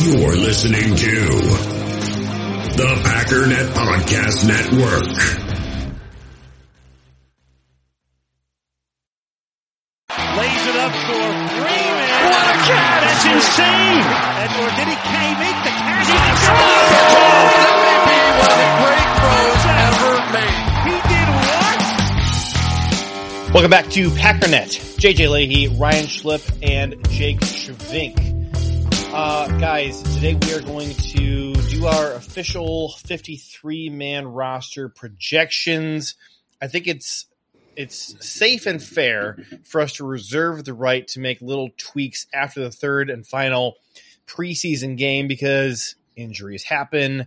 You're listening to the Packernet Podcast Network. Lays it up for Freeman. What a catch! That's insane! And or did he K make the catch? MVP, one of the great throws ever made. He did what? Welcome back to Packernet. JJ Lahey, Ryan Schlip, and Jake Schvink. Uh, guys, today we are going to do our official 53 man roster projections. I think it's it's safe and fair for us to reserve the right to make little tweaks after the third and final preseason game because injuries happen.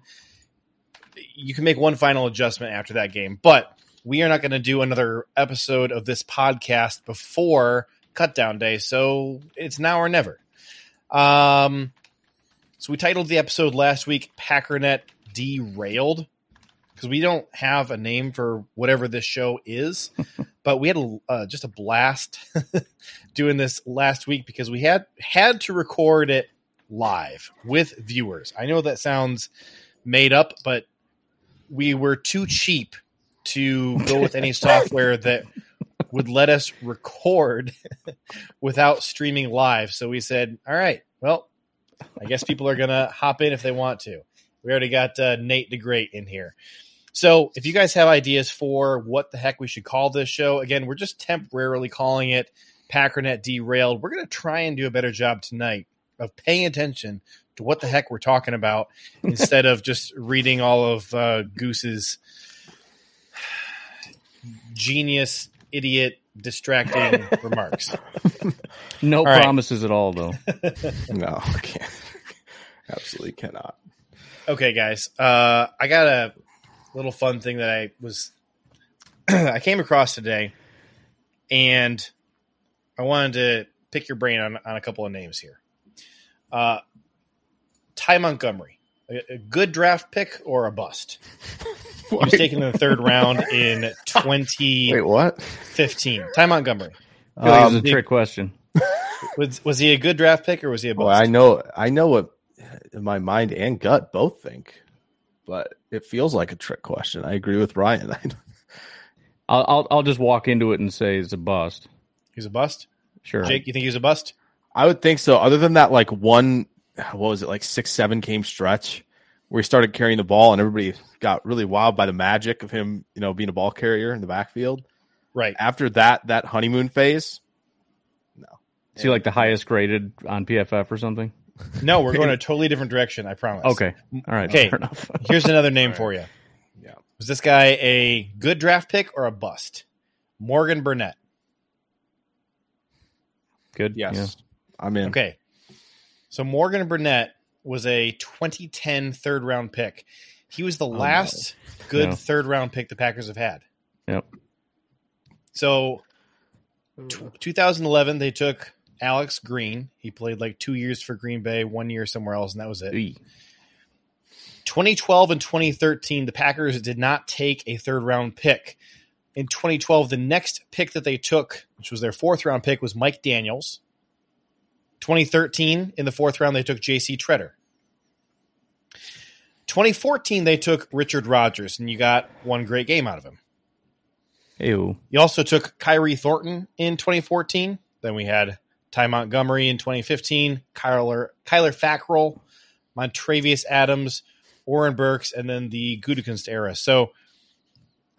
You can make one final adjustment after that game, but we are not going to do another episode of this podcast before cutdown day, so it's now or never. Um, so we titled the episode last week "Packernet Derailed" because we don't have a name for whatever this show is, but we had a, uh, just a blast doing this last week because we had had to record it live with viewers. I know that sounds made up, but we were too cheap to go with any software that would let us record without streaming live. So we said, all right, well, I guess people are going to hop in if they want to. We already got uh, Nate Great in here. So if you guys have ideas for what the heck we should call this show, again, we're just temporarily calling it Packernet Derailed. We're going to try and do a better job tonight of paying attention to what the heck we're talking about instead of just reading all of uh, Goose's genius, idiot, distracting remarks. No right. promises at all, though. No, I can't. Absolutely cannot. Okay, guys. Uh, I got a little fun thing that I was I came across today, and I wanted to pick your brain on, on a couple of names here. Uh, Ty Montgomery, a, a good draft pick or a bust? He was taken in the third round in 20. Wait, 2015. what? Ty Montgomery I feel like Um, a trick question. was was he a good draft pick or was he a bust? Well, I know, I know what my mind and gut both think, but it feels like a trick question. I agree with Ryan. I'll, I'll I'll just walk into it and say it's a bust. He's a bust. Sure. Jake, you think he's a bust? I would think so. Other than that, like one, what was it, like six, seven game stretch where he started carrying the ball and everybody got really wild by the magic of him, you know, being a ball carrier in the backfield. Right. After that, that honeymoon phase, no. Is he like the highest graded on PFF or something? No, we're going a totally different direction. I promise. Okay. All right. Okay. Fair enough. Here's another name for you. Yeah. Was this guy a good draft pick or a bust? Morgan Burnett. Good. yes, I'm in. Okay. So Morgan Burnett was a 2010 third round pick. He was the oh, last good No. third round pick the Packers have had. Yep. So t- 2011 they took Alex Green. He played like 2 years for Green Bay, 1 year somewhere else and that was it. Eey. 2012 and 2013, the Packers did not take a third round pick. In 2012, the next pick that they took, which was their fourth round pick, was Mike Daniels. 2013, in the fourth round, they took J.C. Tretter. 2014, they took Richard Rodgers, and you got one great game out of him. Ew. You also took Khyri Thornton in 2014. Then we had Ty Montgomery in 2015, Kyler, Kyler Fackrell, Montravius Adams, Oren Burks, and then the Gutekunst era. So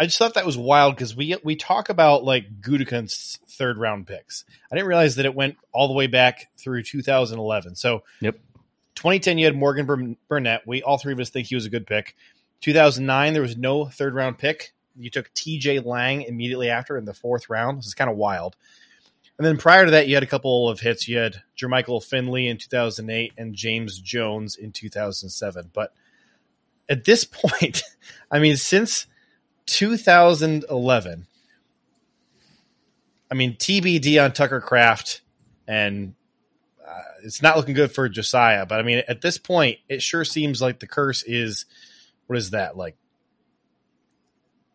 I just thought that was wild because we we talk about like Gutekunst's third round picks. I didn't realize that it went all the way back through 2011. So Yep. 2010, you had Morgan Burnett. We all three of us think he was a good pick. 2009, there was no third round pick. You took T.J. Lang immediately after in the fourth round. This is kind of wild. And then prior to that, you had a couple of hits. You had Jermichael Finley in 2008 and James Jones in 2007. But at this point, I mean, since 2011, I mean, TBD on Tucker Kraft, and uh, it's not looking good for Josiah. But I mean, at this point, it sure seems like the curse is what is that like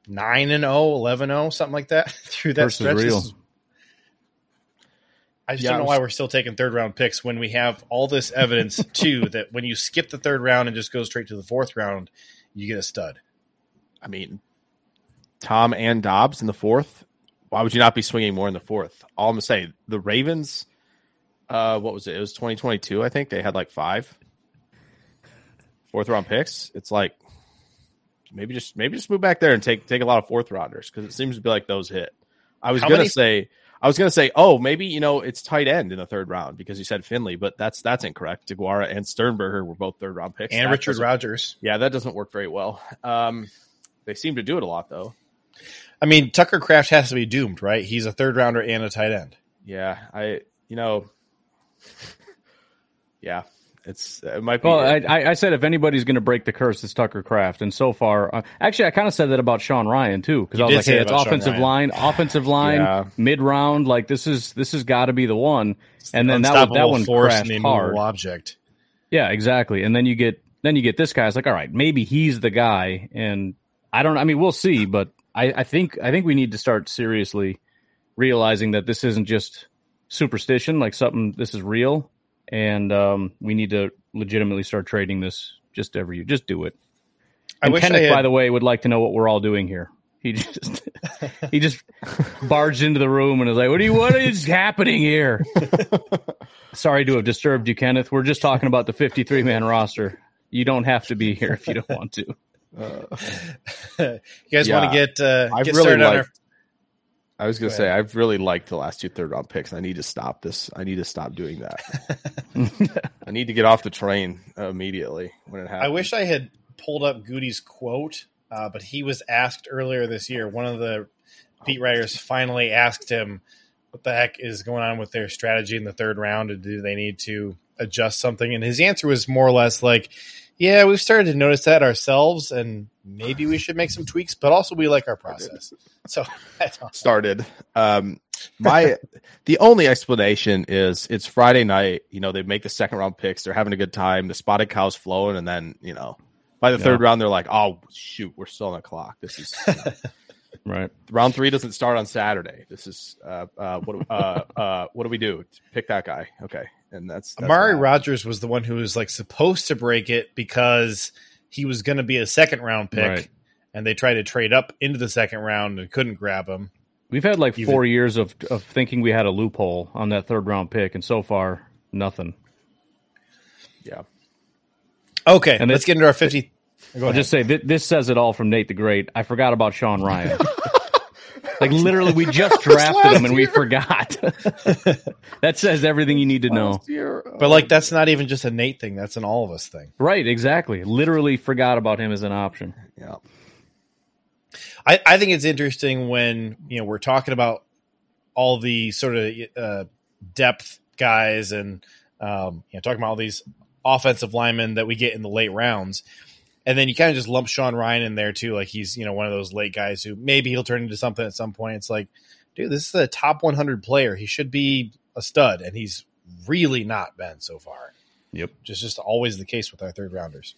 9 and 0, 11 0, something like that through that Curse stretch. This real. is- I just Yeah, don't know why we're still taking third round picks when we have all this evidence too that when you skip the third round and just go straight to the fourth round, you get a stud. I mean, Tom and Doubs in the fourth. Why would you not be swinging more in the fourth? All I'm gonna say, the Ravens. Uh, what was it? It was 2022. I think they had like five fourth round picks. It's like maybe just maybe just move back there and take take a lot of fourth rounders because it seems to be like those hit. I was How gonna many- say. I was gonna say, oh, maybe you know it's tight end in the third round because you said Finley, but that's that's incorrect. DeGuara and Sternberger were both third round picks, And That Richard Rodgers. Yeah, that doesn't work very well. Um, they seem to do it a lot though. I mean, Tucker Kraft has to be doomed, right? He's a third rounder and a tight end. Yeah, I you know, yeah, it's it might be. Well, I, I I said if anybody's going to break the curse, it's Tucker Kraft, and so far, uh, actually, I kind of said that about Sean Rhyan too, because I was like, say hey, it's offensive line, offensive line, Yeah. mid round, like this is this has got to be the one, and then that that one force crashed the hard. object. Yeah, exactly. And then you get then you get this guy. It's like, all right, maybe he's the guy. And I don't. I mean, we'll see. But I, I think I think we need to start seriously realizing that this isn't just superstition. Like something. This is real, and um, we need to legitimately start trading this just every year. Just do it. I And wish I Kenneth, had- by the way, would like to know what we're all doing here. He just he just barged into the room and was like, "What do you? What is happening here?" Sorry to have disturbed you, Kenneth. We're just talking about the 53 man roster. You don't have to be here if you don't want to. You guys Yeah. want to get uh, I've get really started on our I was gonna Go say I've really liked the last two third round picks. I need to stop this. I need to stop doing that. I need to get off the train immediately when it happens. I wish I had pulled up Goody's quote, uh, but he was asked earlier this year. One of the beat writers finally asked him, "What the heck is going on with their strategy in the third round? And do they need to adjust something?" And his answer was more or less like, "Yeah, we've started to notice that ourselves, and maybe we should make some tweaks. But also, we like our process." So I don't- started. Um, my the only explanation is it's Friday night. You know they make the second round picks. They're having a good time. The spotted cow's flowing, and then you know by the third round they're like, "Oh shoot, we're still on the clock. This is you know, Right. round three doesn't start on Saturday. This is uh, uh, what uh, uh, what do we do? Pick that guy, okay?" And that's, that's Amari what. Rodgers was the one who was like supposed to break it because he was going to be a second round pick, Right. and they tried to trade up into the second round and couldn't grab him. We've had like Even- four years of of thinking we had a loophole on that third round pick, and so far nothing. Yeah, Okay, And let's get into our fifty. Go I'll just say th- this says it all from Nate the Great. I forgot about Sean Rhyan. like literally, we just drafted him and we forgot. that says everything you need to know. but like that's not even just a Nate thing; that's an all of us thing. Right? Exactly. Literally forgot about him as an option. yeah. I, I think it's interesting when you know we're talking about all the sort of uh, depth guys and um, you know talking about all these offensive linemen that we get in the late rounds, and then you kind of just lump Sean Rhyan in there too, like he's you know one of those late guys who maybe he'll turn into something at some point. It's like, dude, this is a top 100 player. He should be a stud, and he's really not been so far. Yep. Just just always the case with our third rounders.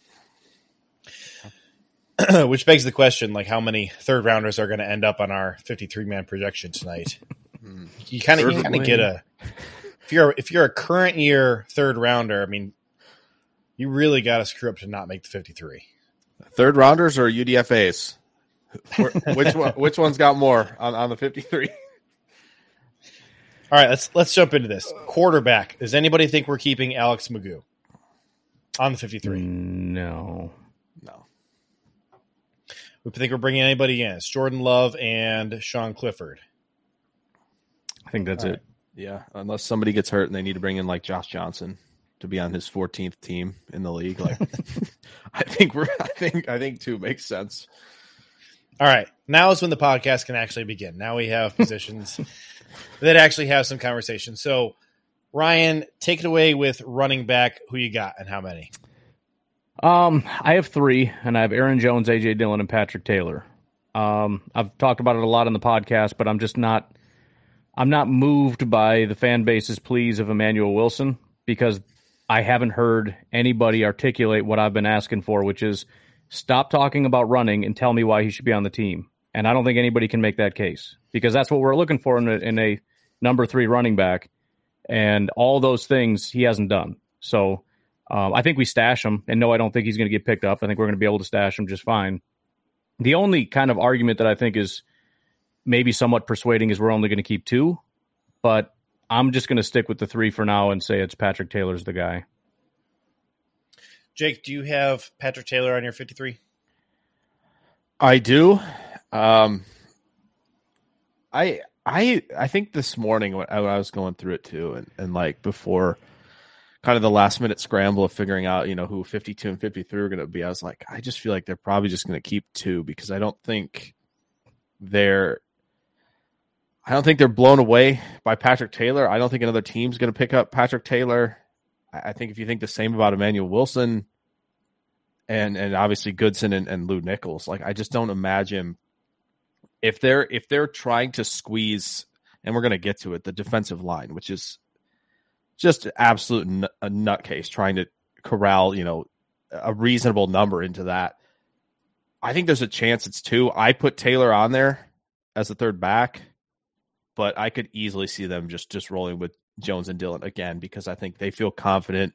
Which begs the question, like how many third rounders are going to end up on our 53 man projection tonight? Hmm. you kind of you kind of get a if you're if you're a current year third rounder, I mean, you really got to screw up to not make the 53. Third rounders or UDFA's? Which one? Which one's got more on, on the fifty three? All right, let's let's jump into this. Quarterback. Does anybody think we're keeping Alex McGough on the 53? No. No. We think we're bringing anybody in. It's Jordan Love and Sean Clifford. I think that's All it. right. Yeah, unless somebody gets hurt and they need to bring in like Josh Johnson to be on his 14th team in the league. Like, I think we're. I think. I think two makes sense. All right. Now is when the podcast can actually begin. Now we have positions that actually have some conversation. So, Ryan, take it away with running back. Who you got and how many? Um, I have three, and I have Aaron Jones, AJ Dillon, and Patrick Taylor. Um, I've talked about it a lot in the podcast, but I'm just not. I'm not moved by the fan base's pleas of Emmanuel Wilson because I haven't heard anybody articulate what I've been asking for, which is stop talking about running and tell me why he should be on the team. And I don't think anybody can make that case because that's what we're looking for in a, in a number three running back. and all those things he hasn't done. So um, I think we stash him, and no, I don't think he's going to get picked up. I think we're going to be able to stash him just fine. The only kind of argument that I think is maybe somewhat persuading is we're only going to keep two, but I'm just going to stick with the three for now and say it's Patrick Taylor's the guy. Jake, do you have Patrick Taylor on your 53? I do. Um, I I I think this morning when I, when I was going through it too, and, and like before, kind of the last minute scramble of figuring out you know who 52 and 53 are going to be, I was like, I just feel like they're probably just going to keep two because I don't think they're I don't think they're blown away by Patrick Taylor. I don't think another team's going to pick up Patrick Taylor. I think if you think the same about Emmanuel Wilson and and obviously Goodson and, and Lew Nichols, like I just don't imagine if they're if they're trying to squeeze and we're going to get to it the defensive line, which is just absolute nut, a nutcase trying to corral you know a reasonable number into that. I think there's a chance it's two. I put Taylor on there as a third back, but I could easily see them just just rolling with Jones and Dillon again because I think they feel confident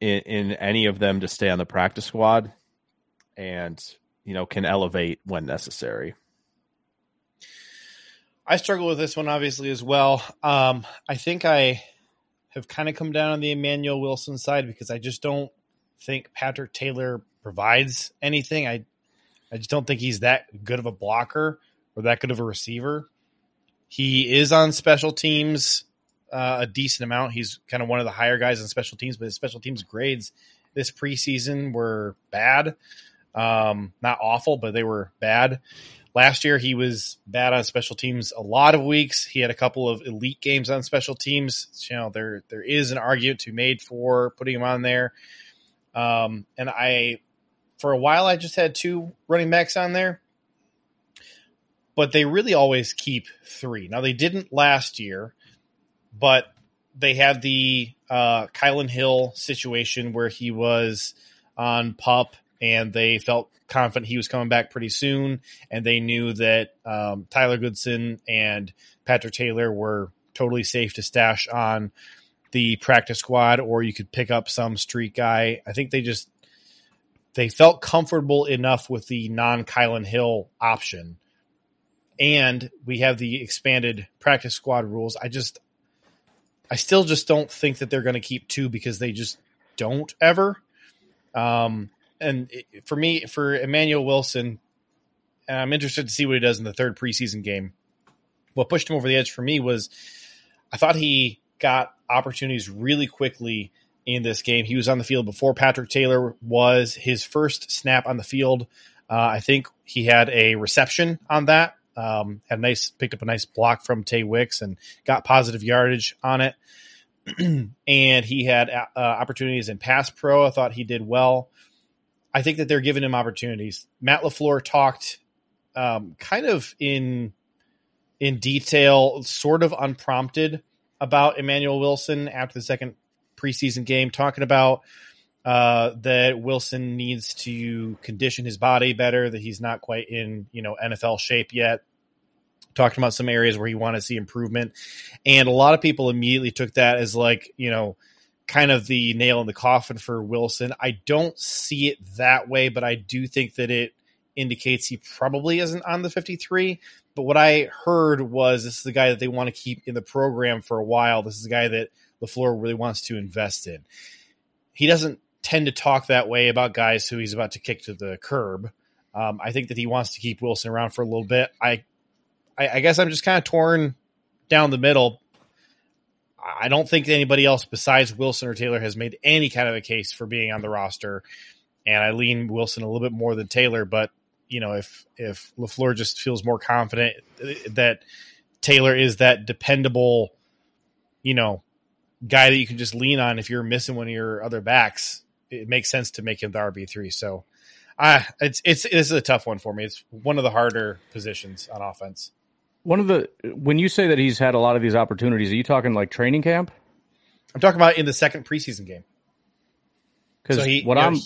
in, in any of them to stay on the practice squad and you know can elevate when necessary. I struggle with this one obviously as well. Um, I think I have kind of come down on the Emmanuel Wilson side because I just don't think Patrick Taylor provides anything. I I just don't think he's that good of a blocker or that good of a receiver. He is on special teams uh, a decent amount. He's kind of one of the higher guys on special teams, but his special teams grades this preseason were bad. Um, not awful, but they were bad. Last year, he was bad on special teams a lot of weeks. He had a couple of elite games on special teams. You know, there there is an argument to be made for putting him on there. Um, and I, for a while, I just had two running backs on there, but they really always keep three. Now they didn't last year but they had the uh, Kylin Hill situation where he was on pup and they felt confident he was coming back pretty soon. And they knew that um, Tyler Goodson and Patrick Taylor were totally safe to stash on the practice squad, or you could pick up some street guy. I think they just they felt comfortable enough with the non Kylin Hill option. And we have the expanded practice squad rules. I just I still just don't think that they're going to keep two because they just don't ever. Um, and it, for me, for Emmanuel Wilson, I'm interested to see what he does in the third preseason game. What pushed him over the edge for me was I thought he got opportunities really quickly in this game. He was on the field before Patrick Taylor was his first snap on the field. Uh, I think he had a reception on that um, had a nice picked up a nice block from Tay Wicks and got positive yardage on it. and he had uh, opportunities in pass pro. I thought he did well. I think that they're giving him opportunities. Matt LaFleur talked um, kind of in in detail, sort of unprompted, about Emmanuel Wilson after the second preseason game, talking about uh, that Wilson needs to condition his body better, that he's not quite in you know NFL shape yet. Talking about some areas where he wanted to see improvement, and a lot of people immediately took that as like you know kind of the nail in the coffin for Wilson. I don't see it that way, but I do think that it indicates he probably isn't on the 53. But what I heard was this is the guy that they want to keep in the program for a while. This is the guy that LaFleur really wants to invest in. He doesn't tend to talk that way about guys who he's about to kick to the curb. Um, I think that he wants to keep Wilson around for a little bit. I, I, I guess I'm just kind of torn down the middle. I don't think anybody else besides Wilson or Taylor has made any kind of a case for being on the roster, and I lean Wilson a little bit more than Taylor. But you know, if if Lafleur just feels more confident that Taylor is that dependable, you know, guy that you can just lean on if you're missing one of your other backs, it makes sense to make him the RB three. So, uh, it's it's this is a tough one for me. It's one of the harder positions on offense. One of the when you say that he's had a lot of these opportunities, are you talking like training camp? I'm talking about in the second preseason game. Because So what I'm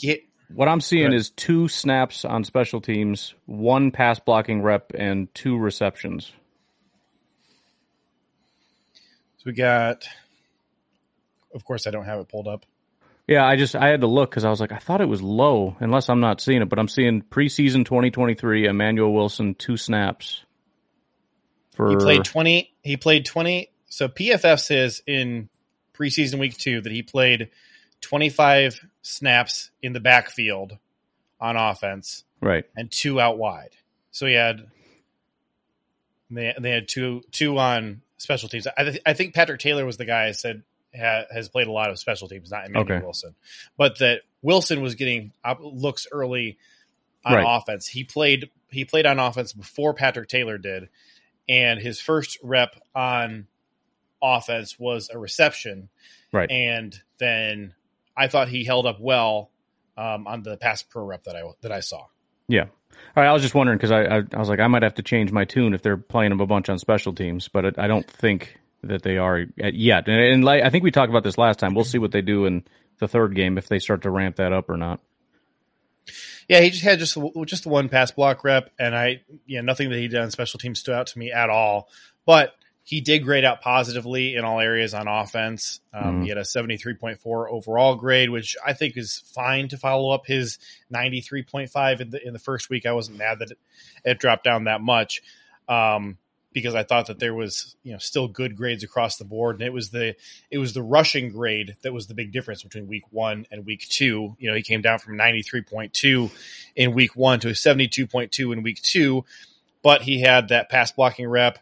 what I'm seeing is two snaps on special teams, one pass blocking rep, and two receptions. So we got. Of course, I don't have it pulled up. Yeah, I just I had to look because I was like, I thought it was low, unless I'm not seeing it, but I'm seeing preseason 2023 Emmanuel Wilson two snaps. For He played twenty. He played twenty. So PFF says in preseason week two that he played twenty five snaps in the backfield on offense right. and two out wide. So he had they they had two two on special teams. I, th- I think Patrick Taylor was the guy I said ha, has played a lot of special teams, not Emmanuel Okay. Wilson, but that Wilson was getting up, looks early on Right. offense. He played he played on offense before Patrick Taylor did, and his first rep on offense was a reception, Right. and then I thought he held up well um, on the pass pro rep that I that I saw. Yeah. All right. I was just wondering because I, I I was like I might have to change my tune if they're playing him a bunch on special teams, but it, I don't think that they are yet. And, and like, I think we talked about this last time. We'll see what they do in the third game if they start to ramp that up or not. Yeah, he just had just just the one pass block rep, and I yeah nothing that he did on special teams stood out to me at all. But he did grade out positively in all areas on offense. Um, Mhm. He had a seventy three point four overall grade, which I think is fine to follow up his ninety three point five in the in the first week. I wasn't mad that it, it dropped down that much. Um, because I thought that there was, you know, still good grades across the board, and it was the it was the rushing grade that was the big difference between week one and week two. You know, he came down from ninety three point two in week one to a seventy two point two in week two, but he had that pass blocking rep,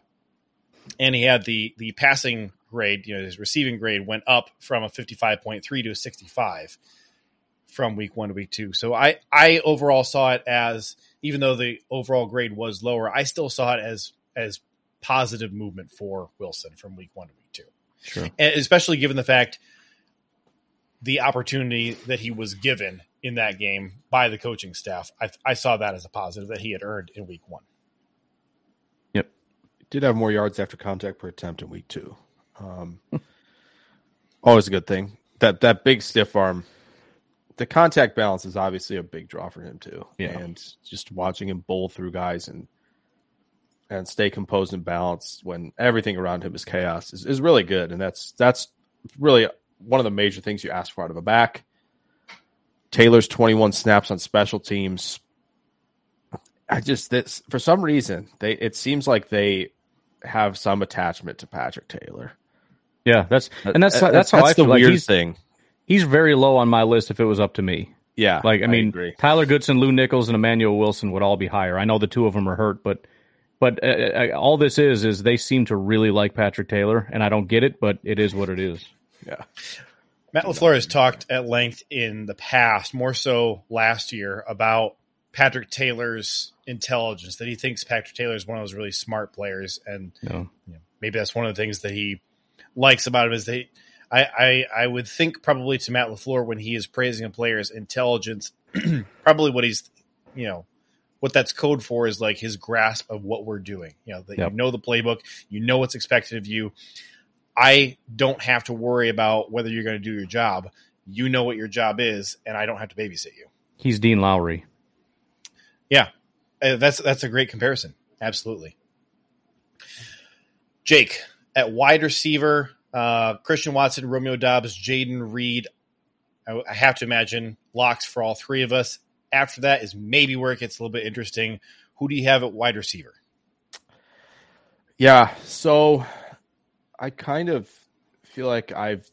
and he had the the passing grade. You know, his receiving grade went up from a fifty five point three to a sixty five from week one to week two. So I I overall saw it as even though the overall grade was lower, I still saw it as as positive movement for Wilson from week one to week two Sure. and especially given the fact the opportunity that he was given in that game by the coaching staff. I, I saw that as a positive that he had earned in week one. Yep. Did have more yards after contact per attempt in week two. Um, always a good thing. That that big stiff arm, the contact balance is obviously a big draw for him too. Yeah. And just watching him bowl through guys and and stay composed and balanced when everything around him is chaos is, is really good. And that's that's really one of the major things you ask for out of a back. Taylor's 21 snaps on special teams. I just this for some reason they it seems like they have some attachment to Patrick Taylor. Yeah, that's uh, and that's uh, That- that's, how I the feel. Like weird he's thing. he's very low on my list if it was up to me. Yeah, Like I mean, agree. Tyler Goodson, Lew Nichols, and Emmanuel Wilson would all be higher. I know the two of them are hurt, but but uh, uh, all this is is they seem to really like Patrick Taylor, and I don't get it, but it is what it is. yeah, Matt LaFleur has talked at length in the past, more so last year, about Patrick Taylor's intelligence, that he thinks Patrick Taylor is one of those really smart players. And You you know, maybe that's one of the things that he likes about him is that I, I, I would think probably to Matt LaFleur when he is praising a player's intelligence, probably what he's, you know, what that's code for is like his grasp of what we're doing. You know, that Yep. you know the playbook, you know what's expected of you. I don't have to worry about whether you're going to do your job. You know what your job is, and I don't have to babysit you. He's Dean Lowry. Yeah, Uh, that's that's a great comparison. Absolutely. Jake at wide receiver, uh, Christian Watson, Romeo Doubs, Jayden Reed. I, I have to imagine locks for all three of us. After that is maybe where it gets a little bit interesting. Who do you have at wide receiver? yeah. So I kind of feel like I've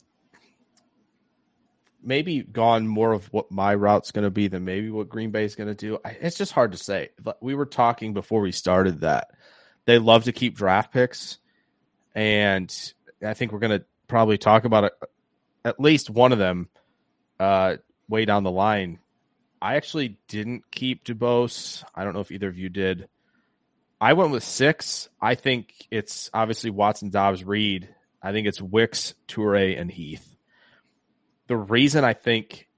maybe gone more of what my route's going to be than maybe what Green Bay is going to do. I, it's just hard to say. We were talking before we started that they love to keep draft picks, and I think we're going to probably talk about it, at least one of them uh, way down the line. I actually didn't keep Dubose. I don't know if either of you did. I went with six. I think it's obviously Watson, Doubs, Reed. I think it's Wicks, Toure, and Heath. The reason I think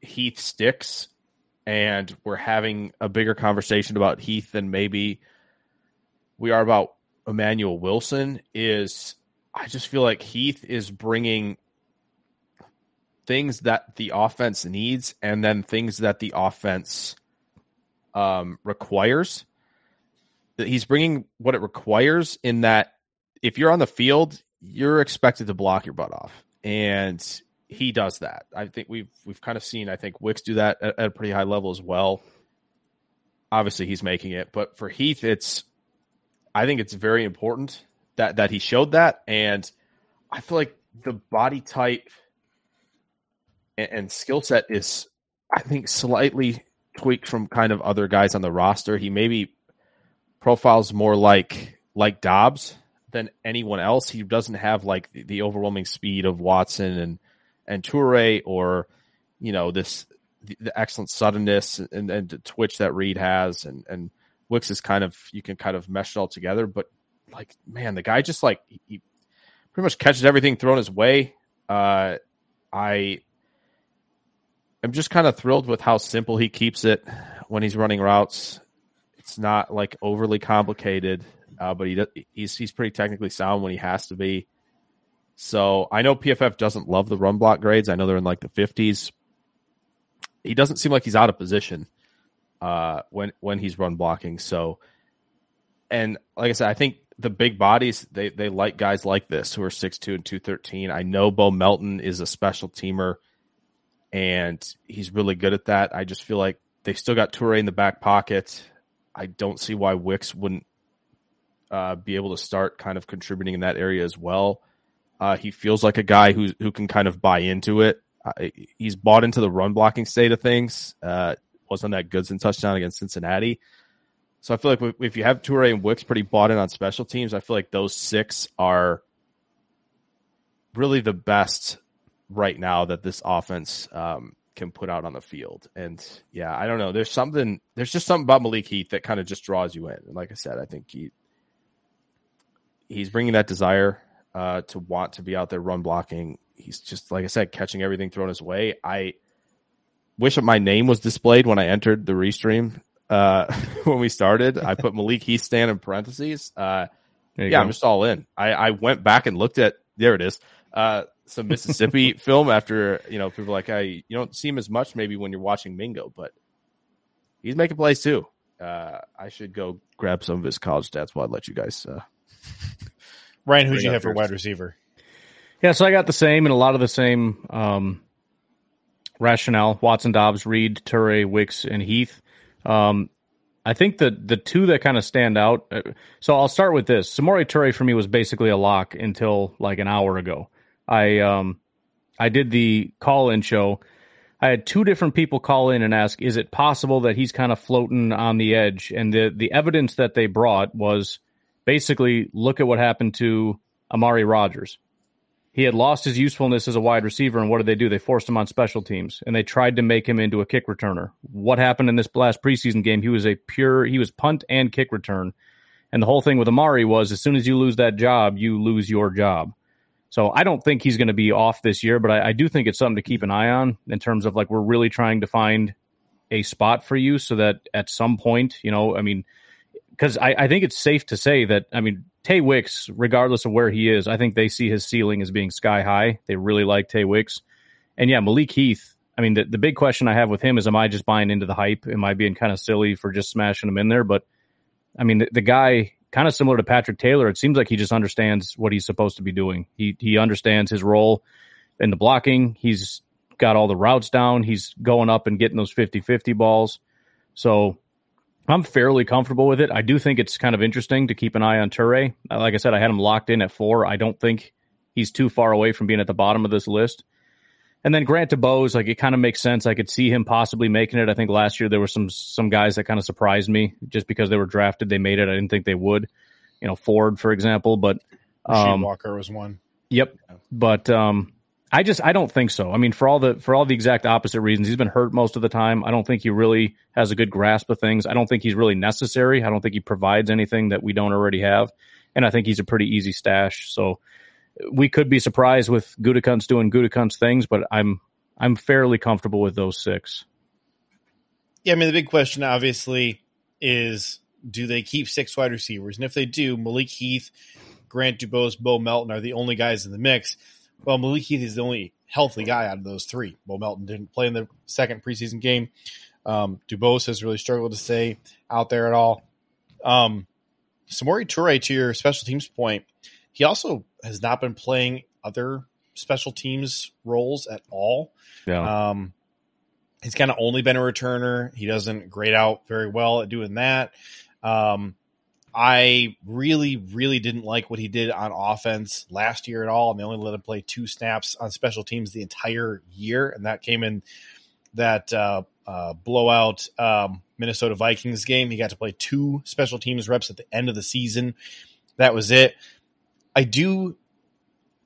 Heath sticks and we're having a bigger conversation about Heath than maybe we are about Emmanuel Wilson is I just feel like Heath is bringing things that the offense needs and then things that the offense um, requires. He's bringing what it requires in that if you're on the field, you're expected to block your butt off, and he does that. I think we've we've kind of seen. I think Wicks do that at, at a pretty high level as well. Obviously, he's making it, but for Heath, it's I think it's very important that that he showed that, and I feel like the body type and, and skill set is, I think, slightly tweaked from kind of other guys on the roster. He maybe profiles more like like Doubs than anyone else. He doesn't have like the, the overwhelming speed of Watson and and Toure or you know this the, the excellent suddenness and, and twitch that Reed has and and Wicks is kind of you can kind of mesh it all together. But like man, the guy just like he, he pretty much catches everything thrown his way. Uh, I am just kind of thrilled with how simple he keeps it when he's running routes. It's not like overly complicated, uh, but he he's he's pretty technically sound when he has to be. So I know PFF doesn't love the run block grades. I know they're in like the fifties. He doesn't seem like he's out of position uh, when when he's run blocking. So, and like I said, I think the big bodies they they like guys like this who are six two and two thirteen. I know Bo Melton is a special teamer, and he's really good at that. I just feel like they've still got Toure in the back pocket. I don't see why Wicks wouldn't uh, be able to start kind of contributing in that area as well. Uh, he feels like a guy who who can kind of buy into it. Uh, he's bought into the run blocking state of things. Uh, wasn't that Goodson touchdown against Cincinnati. So I feel like if you have Toure and Wicks pretty bought in on special teams, I feel like those six are really the best right now that this offense um, can put out on the field. And yeah, I don't know. There's something. There's just something about Malik Heath that kind of just draws you in. And like I said, I think he he's bringing that desire uh, to want to be out there run blocking. He's just like I said, catching everything thrown his way. I wish my name was displayed when I entered the restream uh, when we started. I put Malik Heath stand in parentheses. Uh, yeah, go. I'm just all in. I, I went back and looked at there it is. Uh, some Mississippi film after you know people like I you don't see him as much maybe when you're watching Mingo, but he's making plays too. Uh, I should go grab some of his college stats while I let you guys. Uh, Ryan, who'd you have for wide receiver? Yeah, so I got the same and a lot of the same um, rationale: Watson, Doubs, Reed, Toure, Wicks, and Heath. Um, I think the the two that kind of stand out. Uh, so I'll start with this. Samori Toure for me was basically a lock until like an hour ago. I um I did the call in show. I had two different people call in and ask, "Is it possible that he's kind of floating on the edge?" And the the evidence that they brought was basically look at what happened to Amari Rodgers. he had lost his usefulness as a wide receiver, and what did they do? They forced him on special teams, and they tried to make him into a kick returner. What happened in this last preseason game? He was a pure, he was punt and kick return, and the whole thing with Amari was as soon as you lose that job, you lose your job. So I don't think he's going to be off this year, but I, I do think it's something to keep an eye on in terms of like we're really trying to find a spot for you so that at some point, you know, I mean, because I, I think it's safe to say that I mean Tay Wicks, regardless of where he is, I think they see his ceiling as being sky high. They really like Tay Wicks. And yeah, Malik Heath, I mean, the, the big question I have with him is am I just buying into the hype? Am I being kind of silly for just smashing him in there? But I mean, the, the guy, kind of similar to Patrick Taylor, it seems like he just understands what he's supposed to be doing. He, he understands his role in the blocking. He's got all the routes down. He's going up and getting those 50 50 balls. So I'm fairly comfortable with it. I do think it's kind of interesting to keep an eye on Toure. Like I said, I had him locked in at four. I don't think he's too far away from being at the bottom of this list. And then Grant DuBose, like it kind of makes sense. I could see him possibly making it. I think last year there were some some guys that kind of surprised me just because they were drafted, they made it. I didn't think they would. You know, Ford, for example, but um, Walker was one. Yep. But um, I just I don't think so. I mean, for all the for all the exact opposite reasons, he's been hurt most of the time. I don't think he really has a good grasp of things. I don't think he's really necessary. I don't think he provides anything that we don't already have, and I think he's a pretty easy stash. So we could be surprised with Gutekunst doing Gutekunst things, but I'm I'm fairly comfortable with those six. Yeah, I mean the big question obviously is do they keep six wide receivers, and if they do, Malik Heath, Grant DuBose, Bo Melton are the only guys in the mix well, Malik Heath is the only healthy guy out of those three. Bo Melton didn't play in the second preseason game. Um, DuBose has really struggled to stay out there at all. Um, Samori Toure, to your special teams point, he also has not been playing other special teams roles at all. Yeah. Um, he's kind of only been a returner. He doesn't grade out very well at doing that. Um, I really, really didn't like what he did on offense last year at all. And they only let him play two snaps on special teams the entire year, and that came in that uh, uh, blowout um, Minnesota Vikings game. He got to play two special teams reps at the end of the season. That was it. I do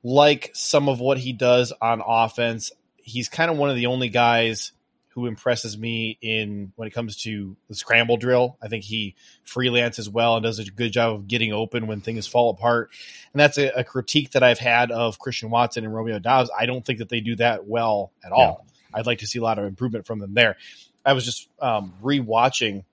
like some of what he does on offense. He's kind of one of the only guys who impresses me in when it comes to the scramble drill. I think he freelances well and does a good job of getting open when things fall apart. And that's a, a critique that I've had of Christian Watson and Romeo Doubs. I don't think that they do that well at all. Yeah. I'd like to see a lot of improvement from them there. I was just um, rewatching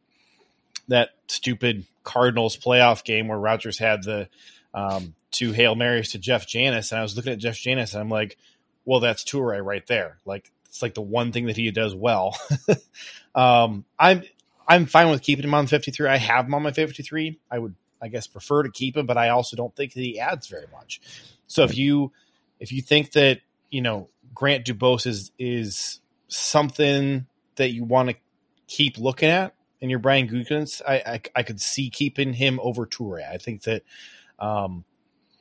that stupid Cardinals playoff game where Rodgers had the um, two Hail Marys to Jeff Janis, and I was looking at Jeff Janis, and I'm like, well, that's Toure right there. Like it's like the one thing that he does well. um, I'm I'm fine with keeping him on 53. I have him on my 53. I would I guess prefer to keep him, but I also don't think that he adds very much. So if you if you think that you know Grant Dubose is is something that you want to keep looking at in your Brian Gutekunst, I, I, I could see keeping him over Toure. I think that um,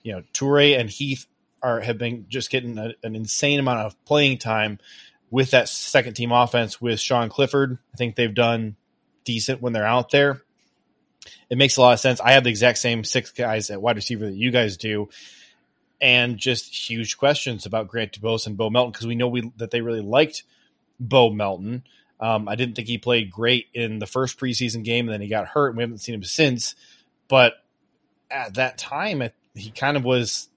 you know Toure and Heath are have been just getting a, an insane amount of playing time with that second team offense with Sean Clifford. I think they've done decent when they're out there. It makes a lot of sense. I have the exact same six guys at wide receiver that you guys do, and just huge questions about Grant Dubose and Bo Melton because we know we that they really liked Bo Melton. Um, I didn't think he played great in the first preseason game, and then he got hurt, and we haven't seen him since. But at that time, it, he kind of was,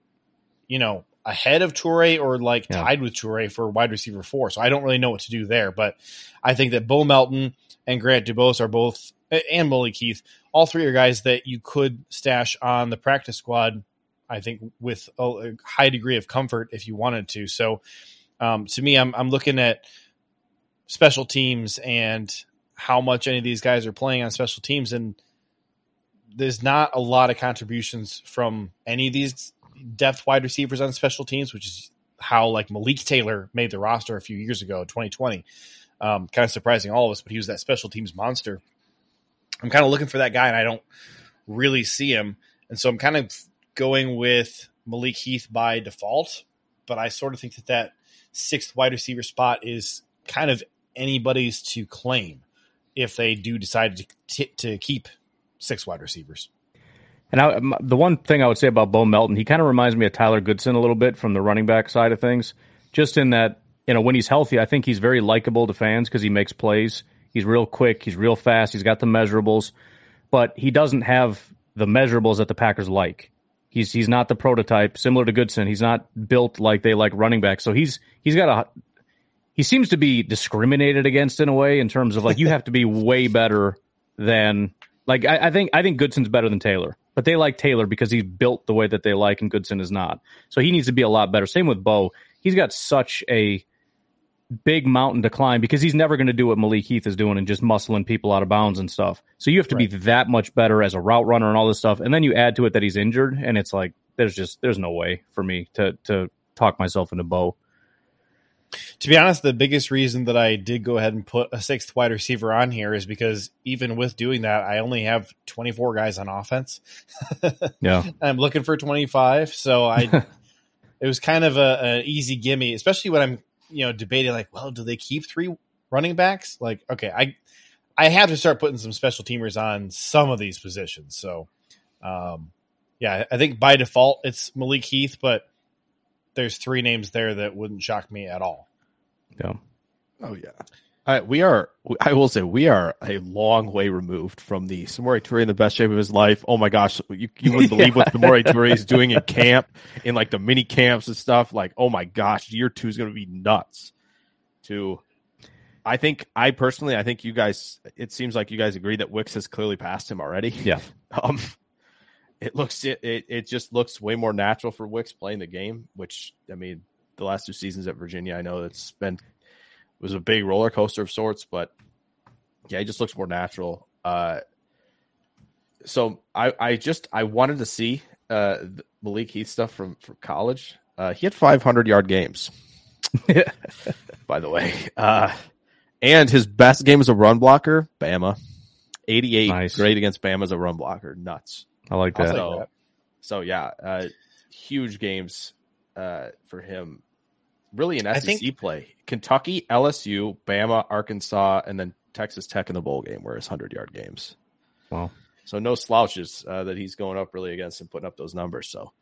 you know, ahead of Toure or like yeah. tied with Toure for wide receiver four. So I don't really know what to do there. But I think that Bo Melton and Grant Dubose are both, and Malik Heath, all three are guys that you could stash on the practice squad. I think with a, high degree of comfort if you wanted to. So um, to me, I'm I'm looking at special teams and how much any of these guys are playing on special teams and there's not a lot of contributions from any of these depth wide receivers on special teams, which is how like Malik Taylor made the roster a few years ago, 2020. Um, kind of surprising all of us, but he was that special teams monster. I'm kind of looking for that guy, and I don't really see him, and so I'm kind of going with Malik Heath by default. But I sort of think that that sixth wide receiver spot is kind of anybody's to claim if they do decide to, t- to keep six wide receivers. And I, the one thing I would say about Bo Melton, he kind of reminds me of Tyler Goodson a little bit from the running back side of things. Just in that, you know, when he's healthy, I think he's very likable to fans because he makes plays. He's real quick. He's real fast. He's got the measurables, but he doesn't have the measurables that the Packers like. He's he's not the prototype. Similar to Goodson, he's not built like they like running back. So he's he's got a he seems to be discriminated against in a way in terms of like you have to be way better than like I, I think I think Goodson's better than Taylor but they like Taylor because he's built the way that they like, and Goodson is not. So he needs to be a lot better. Same with Bo. He's got such a big mountain to climb because he's never going to do what Malik Heath is doing and just muscling people out of bounds and stuff. So you have to right. be that much better as a route runner and all this stuff. And then you add to it that he's injured, and it's like there's just there's no way for me to to talk myself into Bo. To be honest, the biggest reason that I did go ahead and put a sixth wide receiver on here is because even with doing that, I only have 24 guys on offense. yeah. I'm looking for 25. So I, it was kind of a, an easy gimme, especially when I'm, you know, debating like, well, do they keep three running backs? Like, okay, I, I have to start putting some special teamers on some of these positions. So, um, yeah, I think by default it's Malik Heath, but there's three names there that wouldn't shock me at all. Yeah. Oh yeah. Uh, we are. I will say we are a long way removed from the Samori Toure in the best shape of his life. Oh my gosh, you, you wouldn't believe yeah. what Samori Toure is doing in camp, in like the mini camps and stuff. Like, oh my gosh, year two is going to be nuts. To, I think I personally, I think you guys. It seems like you guys agree that Wicks has clearly passed him already. Yeah. Um, it looks it, it it just looks way more natural for Wicks playing the game, which I mean, the last two seasons at Virginia, I know it's been was a big roller coaster of sorts, but yeah, he just looks more natural. Uh, so I I just I wanted to see uh, Malik Heath stuff from from college. Uh, he had 500 yard games. by the way, uh, and his best game as a run blocker, Bama, 88, Nice. great against Bama as a run blocker, nuts. I like that. So, that. so yeah, uh, huge games uh, for him. Really an I SEC think- play. Kentucky, LSU, Bama, Arkansas, and then Texas Tech in the bowl game where his hundred yard games. Wow. So no slouches uh, that he's going up really against and putting up those numbers. So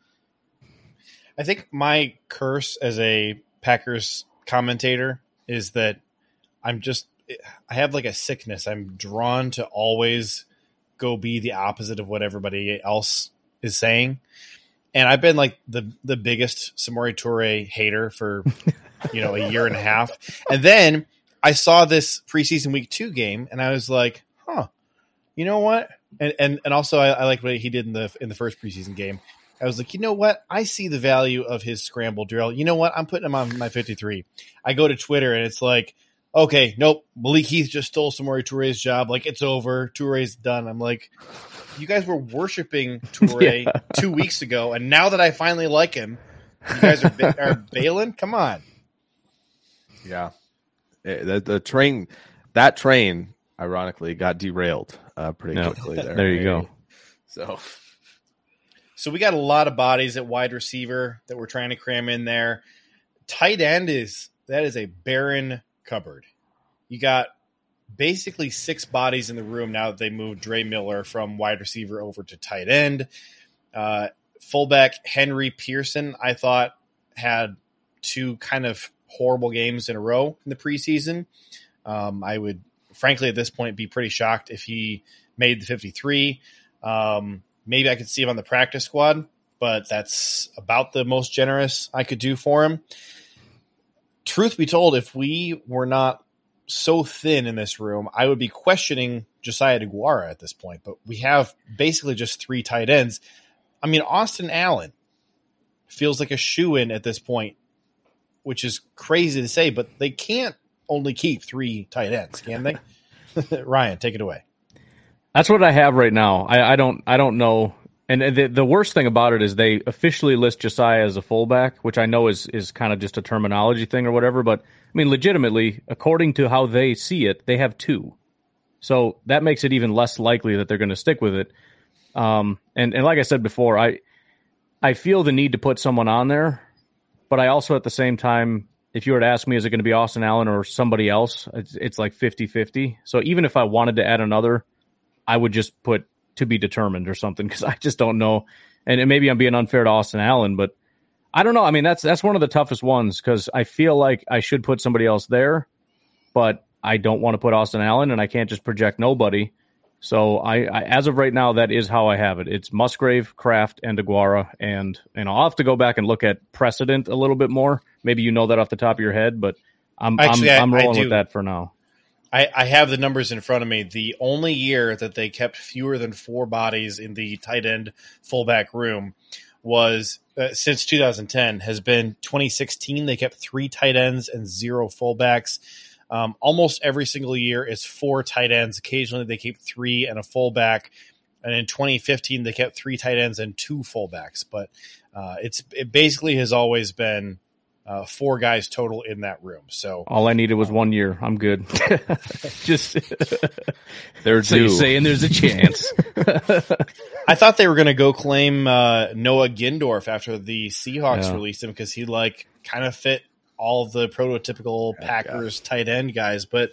I think my curse as a Packers commentator is that I'm just I have like a sickness. I'm drawn to always go be the opposite of what everybody else is saying. And I've been like the the biggest Samori Toure hater for you know a year and a half. And then I saw this preseason week two game and I was like, huh, you know what? And and and also I, I like what he did in the in the first preseason game. I was like, you know what? I see the value of his scramble drill. You know what? I'm putting him on my 53. I go to Twitter and it's like, okay, nope, Malik Heath just stole Samori Toure's job. Like it's over. Toure's done. I'm like, you guys were worshiping Toure Yeah. two weeks ago, and now that I finally like him, you guys are, ba- are bailing. Come on. yeah, Eh, the, the train that train ironically got derailed uh, pretty Yeah. quickly. There, There you go. So So we got a lot of bodies at wide receiver that we're trying to cram in there. Tight end is that is a barren cupboard. You got basically six bodies in the room now that they moved Dre Miller from wide receiver over to tight end. Uh, fullback Henry Pearson, I thought had two kind of horrible games in a row in the preseason. Um, I would, frankly, at this point, be pretty shocked if he made the 53. Um, maybe I could see him on the practice squad, but that's about the most generous I could do for him. Truth be told, if we were not so thin in this room, I would be questioning Josiah DeGuara at this point. But we have basically just three tight ends. I mean, Austin Allen feels like a shoe in at this point, which is crazy to say, but they can't only keep three tight ends, can they? Ryan, take it away. That's what I have right now. I, I don't I don't know. And the the worst thing about it is they officially list Josiah as a fullback, which I know is is kind of just a terminology thing or whatever. But I mean, legitimately, according to how they see it, they have two. So that makes it even less likely that they're going to stick with it. Um, and and like I said before, I I feel the need to put someone on there, but I also at the same time, if you were to ask me, is it going to be Austin Allen or somebody else? It's, it's like 50-50. So even if I wanted to add another, I would just put to be determined or something because I just don't know. And, and maybe I'm being unfair to Austin Allen, but I don't know. I mean, that's that's one of the toughest ones because I feel like I should put somebody else there, but I don't want to put Austin Allen, and I can't just project nobody. So I, I as of right now, that is how I have it. It's Musgrave, Kraft, and Aguara, and and I'll have to go back and look at precedent a little bit more. Maybe you know that off the top of your head, but I'm Actually, I'm, I- I rolling with that for now. I, I have the numbers in front of me. The only year that they kept fewer than four bodies in the tight end fullback room was uh, since 2010 has been 2016. They kept three tight ends and zero fullbacks. Um, almost every single year is four tight ends. Occasionally they keep three and a fullback. And in 2015 they kept three tight ends and two fullbacks. But uh, it's it basically has always been uh, four guys total in that room. So All I needed was one year. I'm good. Just they're so due. you're saying there's a chance. I thought they were going to go claim uh, Noah Gindorff after the Seahawks Yeah. released him because he like kind of fit all the prototypical Packers tight end guys. But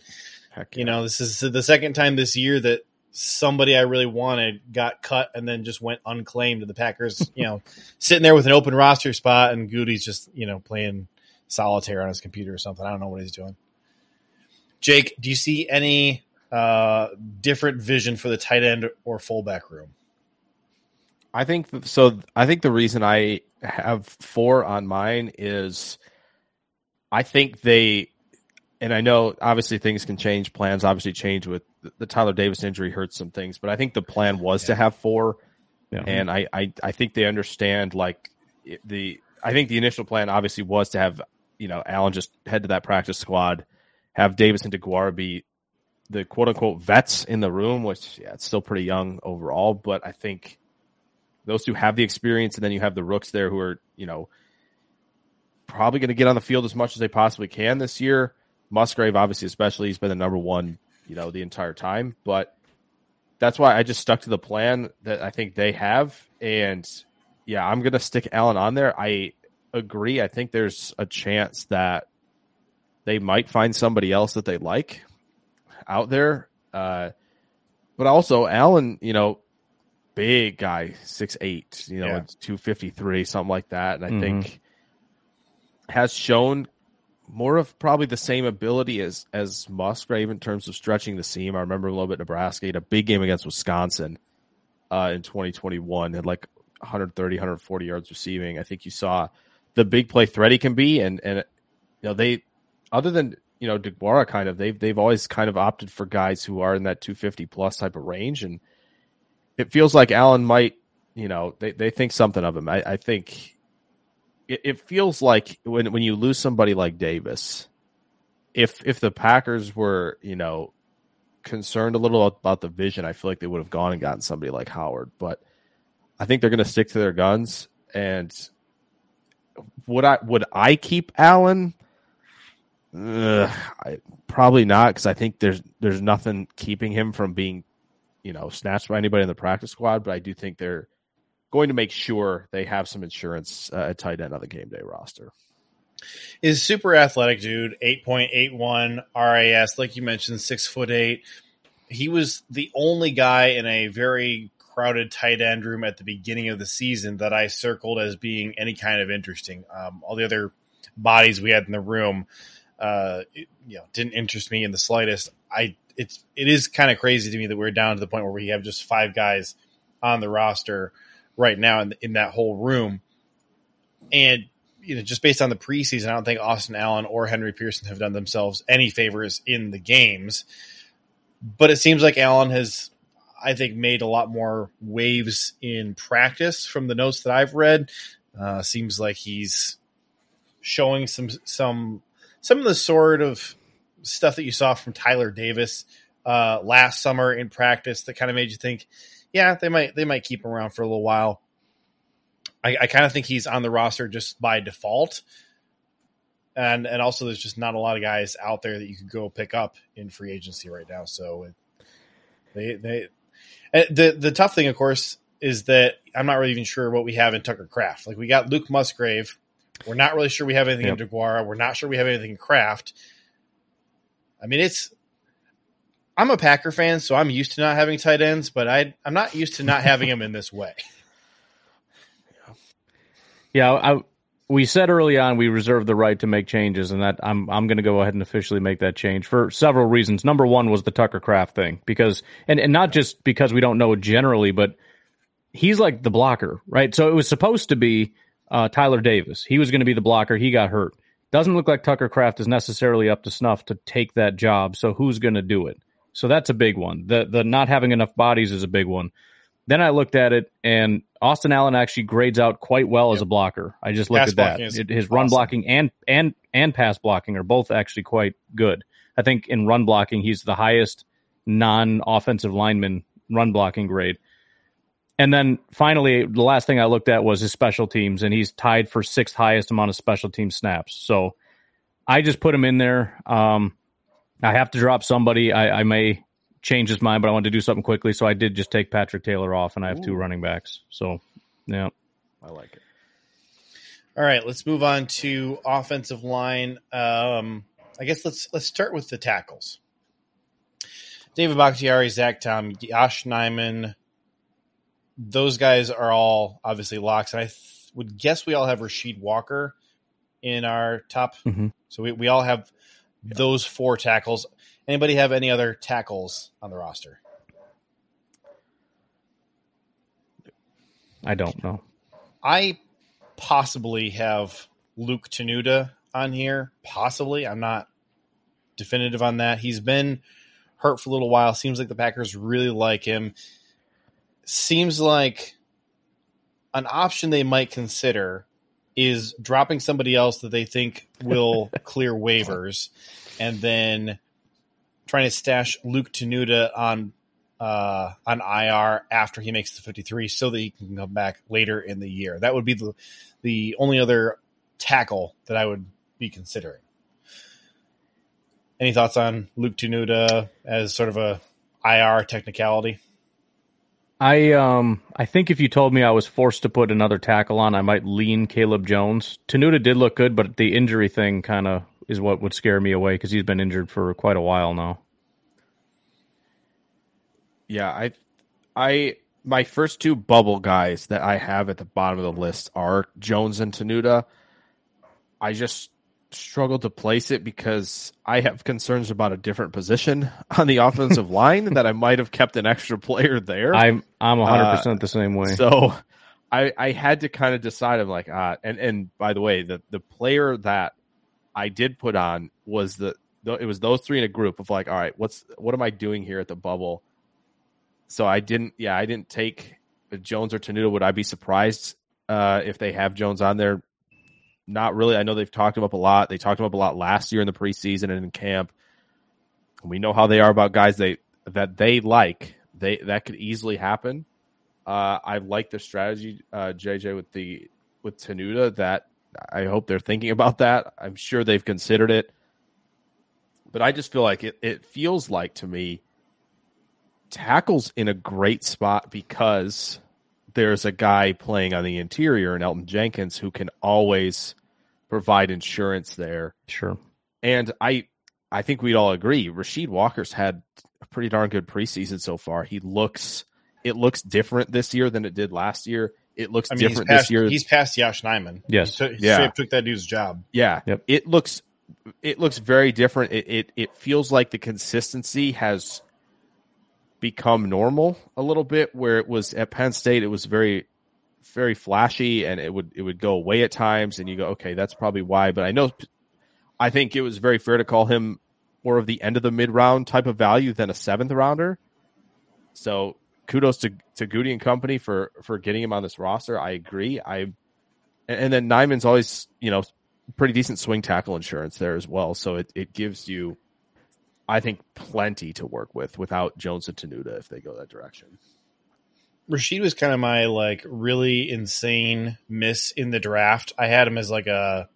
Heck you yeah. know, this is the second time this year that somebody I really wanted got cut and then just went unclaimed. to the Packers, you know, sitting there with an open roster spot, and Gutey's just you know playing solitaire on his computer or something. I don't know what he's doing. Jake, do you see any uh, different vision for the tight end or fullback room? I think th- so. I think the reason I have four on mine is I think they, and I know obviously things can change. Plans obviously change with the- Tyler Davis injury hurts some things, but I think the plan was to have four, Yeah. and I, I I think they understand like the. I think the initial plan obviously was to have you know Allen just head to that practice squad, have Davis and DeGuara be the quote unquote vets in the room, which yeah, it's still pretty young overall, but I think those two have the experience, and then you have the rooks there who are you know probably going to get on the field as much as they possibly can this year. Musgrave, obviously, especially, he's been the number one, you know, the entire time. But that's why I just stuck to the plan that I think they have. And yeah, I'm going to stick Allen on there. I agree. I think there's a chance that they might find somebody else that they like out there. Uh, but also, Allen, you know, big guy, six eight, you know, Yeah. two fifty three, something like that, and I Mhm. think has shown more of probably the same ability as as Musgrave in terms of stretching the seam. I remember a little bit Nebraska had a big game against Wisconsin uh, in 2021, had like 130, 140 yards receiving. I think you saw the big play threat he can be, and and you know they other than you know DeGuara kind of they've they've always kind of opted for guys who are in that 250 plus type of range, and it feels like Allen might you know they they think something of him. I, I think it, it feels like when when you lose somebody like Davis, if if the Packers were you know concerned a little about the vision, I feel like they would have gone and gotten somebody like Howard, but I think they're going to stick to their guns. And would I would I keep Allen? Ugh, I, probably not because I think there's there's nothing keeping him from being, you know, snatched by anybody in the practice squad. But I do think they're going to make sure they have some insurance uh, at tight end on the game day roster. is super athletic dude. 8.81 ras like you mentioned six foot eight. He was the only guy in a very crowded tight end room at the beginning of the season that i circled as being any kind of interesting. Um, all the other bodies we had in the room uh, it, you know didn't interest me in the slightest. I it's it is kind of crazy to me that we're down to the point where we have just five guys on the roster right now in, in that whole room and you know, just based on the preseason, I don't think Austin Allen or Henry Pearson have done themselves any favors in the games. But it seems like Allen has, I think, made a lot more waves in practice from the notes that I've read. Uh, seems like he's showing some some some of the sort of stuff that you saw from Tyler Davis uh, last summer in practice that kind of made you think, yeah, they might they might keep him around for a little while. I, I kind of think he's on the roster just by default. And and also there's just not a lot of guys out there that you could go pick up in free agency right now. So it, they they eh, the the tough thing, of course, is that I'm not really even sure what we have in Tucker Kraft. Like we got Luke Musgrave. We're not really sure we have anything in DeGuara. We're not sure we have anything in Kraft. I mean, it's I'm a Packer fan, so I'm used to not having tight ends, but I I'm not used to not having them in this way. Yeah, I, we said early on we reserved the right to make changes, and that I'm I'm going to go ahead and officially make that change for several reasons. Number one was the Tucker Kraft thing because, and and not just because we don't know generally, but he's like the blocker, right? So it was supposed to be uh, Tyler Davis. He was going to be the blocker. He got hurt. Doesn't look like Tucker Kraft is necessarily up to snuff to take that job. So who's going to do it? So that's a big one. The the not having enough bodies is a big one. Then I looked at it, and Austin Allen actually grades out quite well as a blocker. I just looked Pass at that. It- his run blocking and and and pass blocking are both actually quite good. I think in run blocking, he's the highest non-offensive lineman run blocking grade. And then finally, the last thing I looked at was his special teams, and he's tied for sixth highest amount of special team snaps. So I just put him in there. Um, I have to drop somebody. I, I may change his mind, but I wanted to do something quickly, so I did just take Patrick Taylor off, and I have two running backs. So, yeah, I like it. All right, let's move on to offensive line. Um, I guess let's let's start with the tackles. David Bakhtiari, Zach Tom, Yosh Nijman. Those guys are all obviously locks, and I th- would guess we all have Rasheed Walker in our top. Mhm. So we, we all have those four tackles. Anybody have any other tackles on the roster? I don't know. I possibly have Luke Tenuta on here. Possibly. I'm not definitive on that. He's been hurt for a little while. Seems like the Packers really like him. Seems like an option they might consider is dropping somebody else that they think will clear waivers and then trying to stash Luke Tenuta on uh, on IR after he makes the 53 so that he can come back later in the year. That would be the, the only other tackle that I would be considering. Any thoughts on Luke Tenuta as sort of a IR technicality? I um I think if you told me I was forced to put another tackle on, I might lean Caleb Jones. Tenuta did look good, but the injury thing kind of is what would scare me away because he's been injured for quite a while now. Yeah, I, I, my first two bubble guys that I have at the bottom of the list are Jones and Tenuta. I just struggled to place it because I have concerns about a different position on the offensive line that I might have kept an extra player there. I'm I'm 100 percent the same way. So I I had to kind of decide. I'm like, ah, and and by the way, the the player that I did put on was the it was those three in a group of like, all right, what's what am I doing here at the bubble? So I didn't, yeah, I didn't take Jones or Tenuta. Would I be surprised uh, if they have Jones on there? Not really. I know they've talked him up a lot. They talked him up a lot last year in the preseason and in camp. We know how they are about guys they that they like. They that could easily happen. Uh, I like the strategy, uh, JJ, with the with Tenuta. That I hope they're thinking about that. I'm sure they've considered it, but I just feel like it. It feels like to me tackles in a great spot because there's a guy playing on the interior in Elgton Jenkins who can always provide insurance there. Sure. And I I think we'd all agree Rasheed Walker's had a pretty darn good preseason so far. He looks it looks different this year than it did last year. It looks I mean, different he's past, this year. He's past Yosh Nijman. Yes. He, took, he Yeah. took that dude's job. Yeah. Yep. It looks it looks very different. It, it it feels like the consistency has become normal a little bit where it was at Penn State it was very very flashy and it would it would go away at times and you go okay that's probably why but I know I think it was very fair to call him more of the end of the mid round type of value than a seventh rounder. So kudos to to Gutey and company for for getting him on this roster. I agree. I and, then Nijman's always you know pretty decent swing tackle insurance there as well. So it it gives you, I think, plenty to work with without Jones and Tenuta if they go that direction. Rasheed was kind of my like really insane miss in the draft. I had him as like a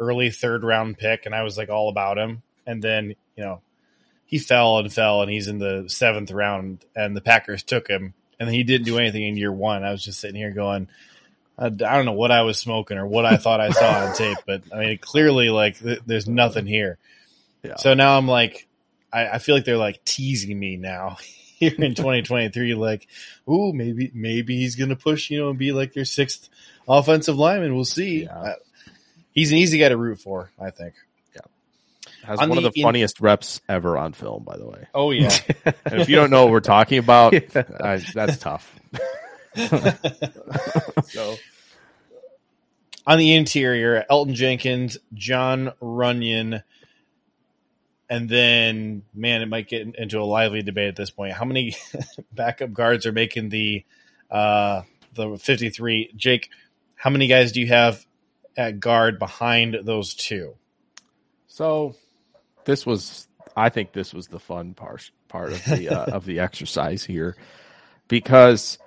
early third round pick, and I was like all about him. And then you know he fell and fell, and he's in the seventh round, and the Packers took him, and he didn't do anything in year one. I was just sitting here going, I, I don't know what I was smoking or what I thought I saw on tape, but I mean clearly like th- there's nothing here. Yeah. So now I'm like, I, I feel like they're like teasing me now here in 2023. Like, ooh, maybe maybe he's gonna push, you know, and be like their sixth offensive lineman. We'll see. Yeah. He's an easy guy to root for, I think. Yeah, has On one of the the in- funniest reps ever on film, by the way. Oh yeah, if you don't know what we're talking about, I, that's tough. so on the interior, Elgton Jenkins, Jon Runyan, and then man, it might get into a lively debate at this point. How many backup guards are making the uh, the fifty three? Jake, how many guys do you have at guard behind those two? So this was I think this was the fun part part of the uh, of the exercise here because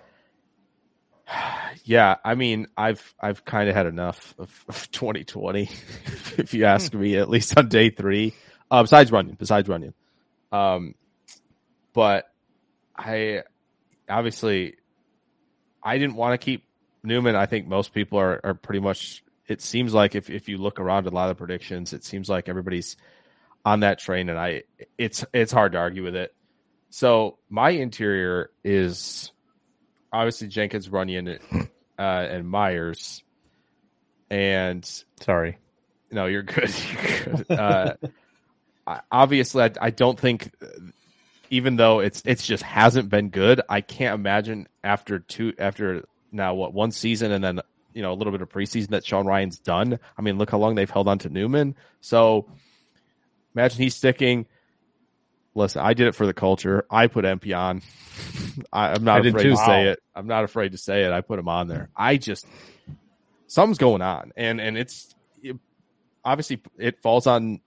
yeah, I mean, I've I've kind of had enough of, of 2020 if you ask me at least on day 3. Uh, besides running, besides running. Um but I obviously I didn't want to keep Newman. I think most people are are pretty much it seems like if if you look around at a lot of the predictions, it seems like everybody's on that train and I it's it's hard to argue with it. So my interior is obviously Jenkins, Runyan, uh, and Myers. And Sorry. no, you're good. You're good. Uh, obviously, I, I don't think, even though it's it's just hasn't been good. I can't imagine after two after now what one season and then you know a little bit of preseason that Sean Rhyan's done. I mean, look how long they've held on to Newman. So imagine he's sticking. Listen, I did it for the culture. I put Empey on. I, I'm not did afraid to say it. I'm not afraid to say it. I put him on there. I just something's going on, and and it's it, obviously it falls on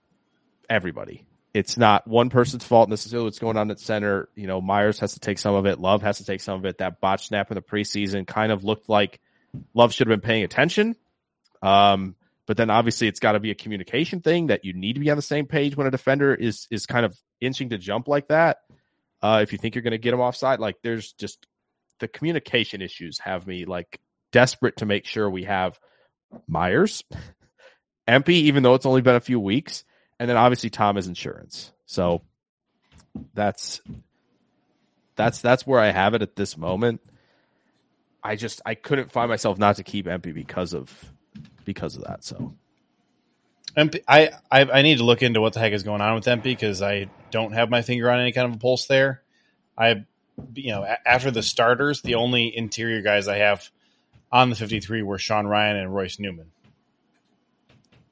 everybody. it's not one person's fault necessarily what's going on at center. You know, Myers has to take some of it. Love has to take some of it. That botch snap in the preseason kind of looked like Love should have been paying attention. Um, but then obviously it's got to be a communication thing that you need to be on the same page when a defender is is kind of inching to jump like that. Uh, if you think you're going to get him offside, like there's just the communication issues have me like desperate to make sure we have Myers, Empey, even though it's only been a few weeks, and then obviously Tom is insurance. So that's that's that's where I have it at this moment. I just I couldn't find myself not to keep Empey because of because of that. So Empey, I, I I need to look into what the heck is going on with Empey because I don't have my finger on any kind of a pulse there. I, you know, a- after the starters, the only interior guys I have on the 53 were Sean Rhyan and Royce Newman.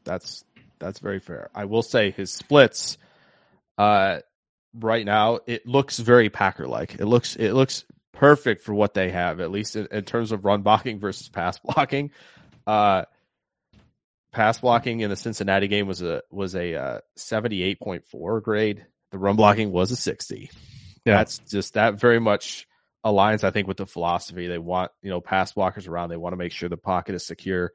that's that's very fair. I will say his splits uh right now it looks very Packer like. It looks it looks perfect for what they have at least in, in terms of run blocking versus pass blocking. Uh pass blocking in the Cincinnati game was a was a uh, 78.4 grade. The run blocking was a 60. Yeah. That's just that very much aligns I think with the philosophy. They want, you know, pass blockers around. They want to make sure the pocket is secure.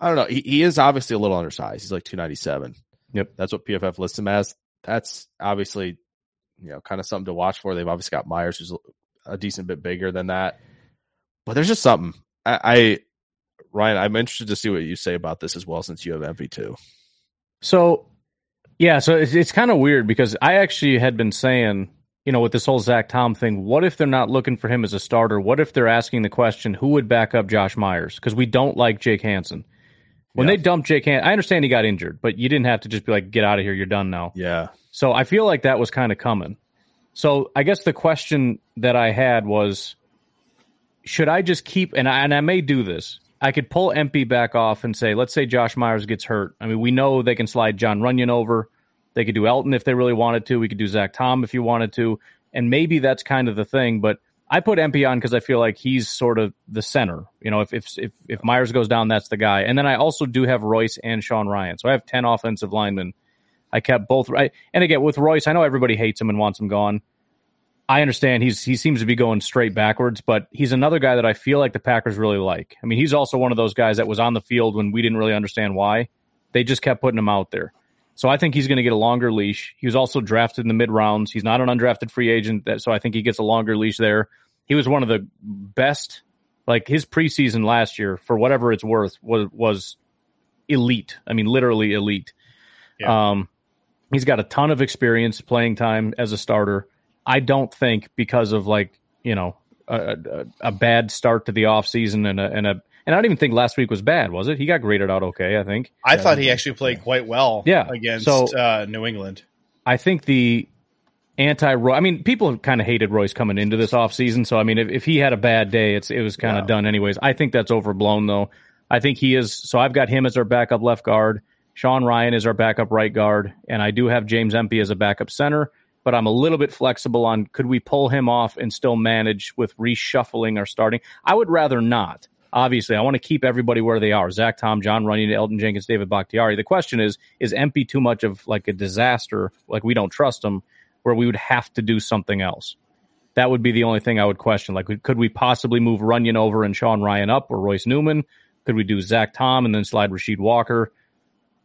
I don't know. He, he is obviously a little undersized. He's like 297. Yep. That's what PFF lists him as. That's obviously, you know, kind of something to watch for. They've obviously got Myers, who's a decent bit bigger than that. But there's just something. I, I Ryan, I'm interested to see what you say about this as well, since you have MP2. So, yeah, so it's, it's kind of weird because I actually had been saying, you know, with this whole Zach Tom thing, what if they're not looking for him as a starter? What if they're asking the question, who would back up Josh Myers? Because we don't like Jake Hansen. When Yeah. they dumped Jake Hansen, I understand he got injured, but you didn't have to just be like, get out of here, you're done now. Yeah. So I feel like that was kind of coming. So I guess the question that I had was, should I just keep and I, and I may do this. I could pull Empey back off and say, let's say Josh Myers gets hurt. I mean, we know they can slide Jon Runyan over. They could do Elgton if they really wanted to. We could do Zach Tom if you wanted to, and maybe that's kind of the thing. But I put Empey on because I feel like he's sort of the center. You know, if if if if Myers goes down, that's the guy. And then I also do have Royce and Sean Rhyan, so I have ten offensive linemen. I kept both right. And again, with Royce, I know everybody hates him and wants him gone. I understand he's he seems to be going straight backwards, but he's another guy that I feel like the Packers really like. I mean, he's also one of those guys that was on the field when we didn't really understand why. They just kept putting him out there. So I think he's going to get a longer leash. He was also drafted in the mid rounds. He's not an undrafted free agent, that, so I think he gets a longer leash there. He was one of the best, like his preseason last year, for whatever it's worth, was was elite. I mean, literally elite. Yeah. Um, he's got a ton of experience playing time as a starter. I don't think because of like you know a, a, a bad start to the offseason and a and a and I don't even think last week was bad, was it? He got graded out okay, I think. I thought he actually played quite well Yeah, against so- uh, New England. I think the anti Roy. I mean, people kind of hated Royce coming into this offseason. So I mean, if, if he had a bad day, it's it was kind of Yeah. done anyways. I think that's overblown though. I think he is. So I've got him as our backup left guard. Sean Rhyan is our backup right guard, and I do have James Empey as a backup center. But I'm a little bit flexible on could we pull him off and still manage with reshuffling our starting. I would rather not. Obviously, I want to keep everybody where they are. Zach Tom, Jon Runyan, Elgton Jenkins, David Bakhtiari. The question is, is Empey too much of like a disaster? Like we don't trust him, where we would have to do something else. That would be the only thing I would question. Like, could we possibly move Runyan over and Sean Rhyan up or Royce Newman? Could we do Zach Tom and then slide Rasheed Walker?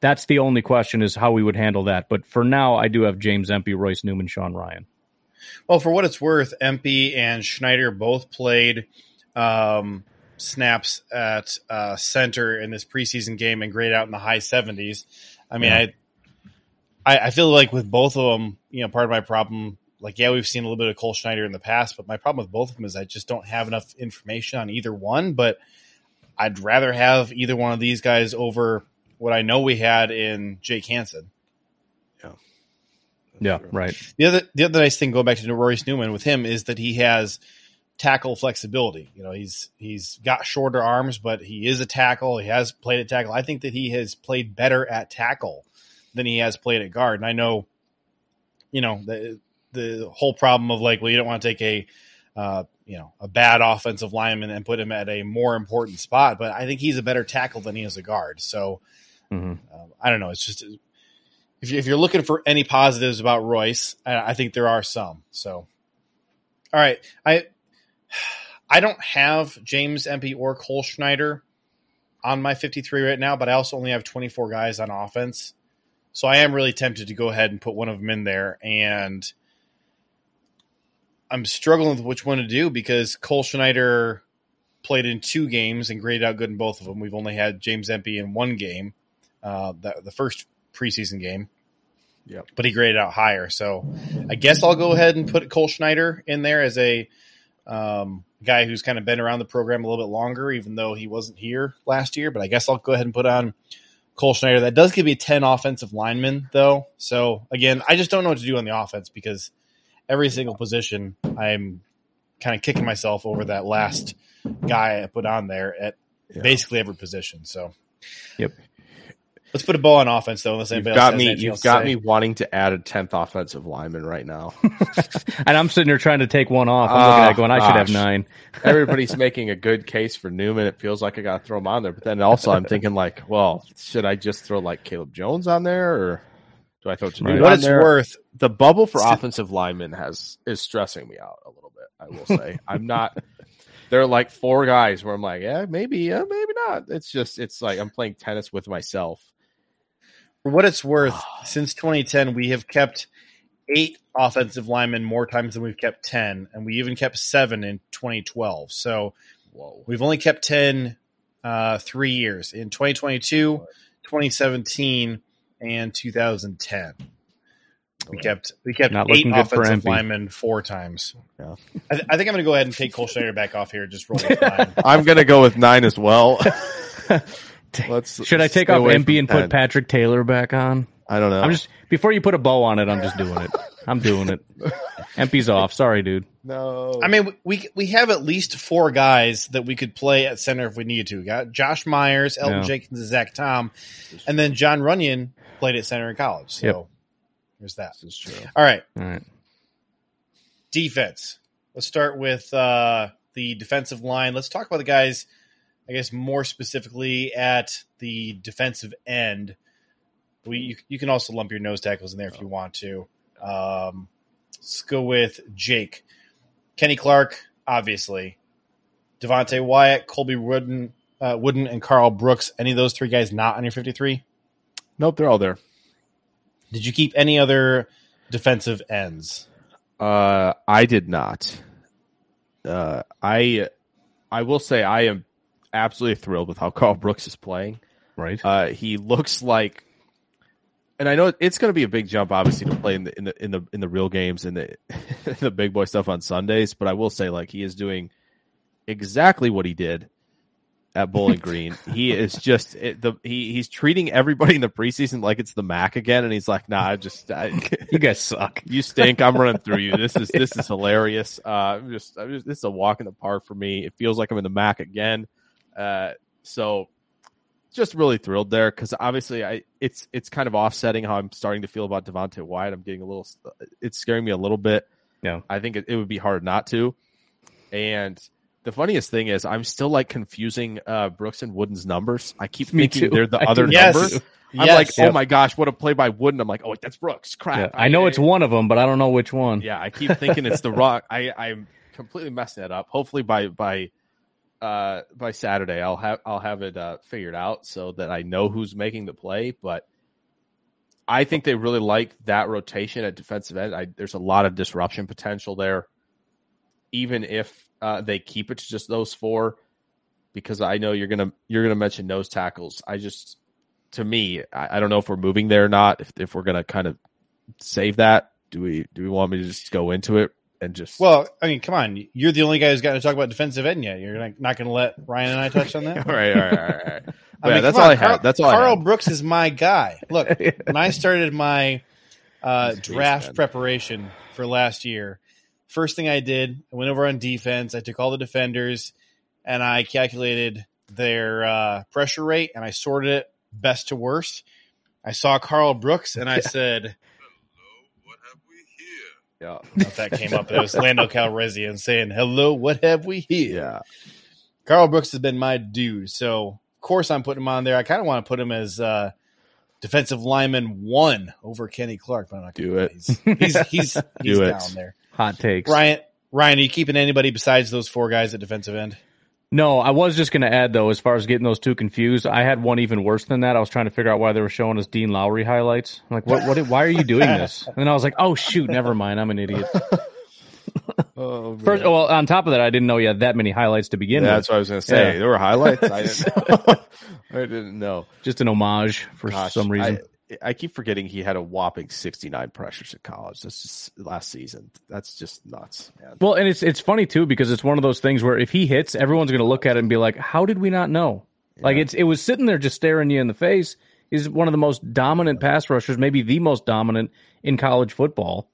That's the only question is how we would handle that. But for now, I do have James Empey, Royce Newman, Sean Rhyan. Well, for what it's worth, Empey and Schneider both played um, snaps at uh, center in this preseason game and grade out in the high 70s. I mean, Yeah. I, I I feel like with both of them, you know, part of my problem, like yeah, we've seen a little bit of Cole Schneider in the past, but my problem with both of them is I just don't have enough information on either one. But I'd rather have either one of these guys over what I know we had in Jake Hansen. Yeah. Yeah, right. The other the other nice thing going back to Royce Newman with him is that he has tackle flexibility. You know, he's he's got shorter arms, but he is a tackle. He has played at tackle. I think that he has played better at tackle than he has played at guard. And I know, you know, the the whole problem of like, well, you don't want to take a uh, you know, a bad offensive lineman and put him at a more important spot, but I think he's a better tackle than he is a guard. So hmm um, I don't know. It's just if, you, if you're looking for any positives about Royce, I, I think there are some. So, all right, I I don't have James Empey or Cole Schneider on my 53 right now, but I also only have 24 guys on offense. So I am really tempted to go ahead and put one of them in there. And I'm struggling with which one to do because Cole Schneider played in two games and graded out good in both of them. We've only had James Empey in one game, uh, the, the first preseason game. Yep. But he graded out higher. So I guess I'll go ahead and put Cole Schneider in there as a um, guy who's kind of been around the program a little bit longer, even though he wasn't here last year. But I guess I'll go ahead and put on Cole Schneider. That does give me 10 offensive linemen, though. So again, I just don't know what to do on the offense because every single position I'm kind of kicking myself over that last guy I put on there at Yeah. basically every position. So, Yep. Let's put a bow on offense, though. Unless You've anybody got else has me. You've got say. me wanting to add a tenth offensive lineman right now. And I'm sitting there trying to take one off. I'm looking ah, at it going, I should have nine. Everybody's making a good case for Newman. It feels like I got to throw him on there, but then also I'm thinking like, well, should I just throw like Caleb Jones on there, or do I throw Tenuta Right. What on it's there? worth, the bubble for offensive linemen has is stressing me out a little bit. I will say I'm not. There are like four guys where I'm like, yeah, maybe, yeah, maybe not. It's just, it's like I'm playing tennis with myself. For what it's worth, since 2010, we have kept eight offensive linemen more times than we've kept 10, and we even kept seven in 2012. So Whoa, we've only kept 10 uh, three years in 2022, 2017, and 2010. We kept we kept Not eight looking good for offensive MP. linemen four times. Yeah. I, th- I think I'm going to go ahead and take Cole Schneider back off here. Just roll with. I'm gonna go with nine as well. Let's. Should I take off away Empey from and 10. put Patrick Taylor back on? I don't know. I'm just before you put a bow on it. I'm just doing it. I'm doing it. Empey's off. Sorry, dude. no. I mean, we we have at least four guys that we could play at center if we needed to. We got Josh Myers, Elgton Yeah. Jenkins, Zach Tom, and then Jon Runyan played at center in college. So Yep. there's that. this is true. All right, All right. defense. Let's start with uh, the defensive line. Let's talk about the guys, I guess, more specifically at the defensive end. We you, you can also lump your nose tackles in there if you want to. Um, let's go with Jake, Kenny Clark, obviously, Devonte Wyatt, Colby Wooden, uh, Wooden, and Karl Brooks. Any of those three guys not on your fifty-three? Nope, they're all there. Did you keep any other defensive ends? Uh, I did not. Uh, I, I will say I am absolutely thrilled with how Karl Brooks is playing. Right. Uh, he looks like, and I know it's going to be a big jump, obviously, to play in the in the in the in the real games and the the big boy stuff on Sundays. But I will say, like, he is doing exactly what he did at Bowling Green. he is just it, the he he's treating everybody in the preseason like it's the MAC again, and he's like, "Nah, I just I, you guys suck. you stink. I'm running through you. This is this is hilarious. Uh, I'm just, I'm just this is a walk in the park for me. It feels like I'm in the MAC again. Uh, so just really thrilled there because obviously I it's it's kind of offsetting how I'm starting to feel about Devonte Wyatt. I'm getting a little, it's scaring me a little bit. Yeah. I think it, it would be hard not to. And the funniest thing is I'm still like confusing uh, Brooks and Wooden's numbers. I keep Me thinking too. they're the I other do Yes. number. too. I'm Yes. like, oh Yep. my gosh, what a play by Wooden. I'm like, oh, that's Brooks. Crap. Yeah. I know it's one of them, but I don't know which one. Yeah, I keep thinking it's the wrong. I I'm completely messing that up. Hopefully by by uh by Saturday I'll have I'll have it uh, figured out so that I know who's making the play. But I think they really like that rotation at defensive end. I, there's a lot of disruption potential there, even if uh, they keep it to just those four. Because I know you're gonna you're gonna mention nose tackles. I just to me I, I don't know if we're moving there or not. If if we're gonna kind of save that, do we do we want me to just go into it and just Well, I mean, come on. You're the only guy who's got to talk about defensive end yet. You're not, not going to let Ryan and I touch on that? all right, all right, all right, all right. I yeah, that's all on, I. Karl, That's all I Karl. Brooks is my guy. Look, when I started my uh, draft man. preparation for last year, first thing I did, I went over on defense. I took all the defenders and I calculated their uh, pressure rate and I sorted it best to worst. I saw Karl Brooks and I said, Yeah, that came up, it was Lando Calrissian saying, "Hello, what have we here?" yeah. Karl Brooks has been my dude, so of course I'm putting him on there. I kind of want to put him as uh, defensive lineman one over Kenny Clark. But I'm not gonna Do it. He's he's he's, he's Do it. down there. Hot takes. Ryan, Ryan, are you keeping anybody besides those four guys at defensive end? No, I was just going to add though, as far as getting those two confused, I had one even worse than that. I was trying to figure out why they were showing us Dean Lowry highlights. I'm like, what? What? Why are you doing this? And then I was like, oh shoot, never mind. I'm an idiot. Oh, man. First, well, on top of that, I didn't know you had that many highlights to begin Yeah, with. that's what I was going to say. Yeah. There were highlights. I didn't, I didn't know. Just an homage for Gosh, some reason. I, I keep forgetting he had a whopping 69 pressures at college. That's just last season. That's just nuts, man. Well, and it's it's funny too because it's one of those things where if he hits, everyone's going to look at it and be like, "How did we not know?" Like it's it was sitting there just staring you in the face. He's one of the most dominant pass rushers, maybe the most dominant in college football.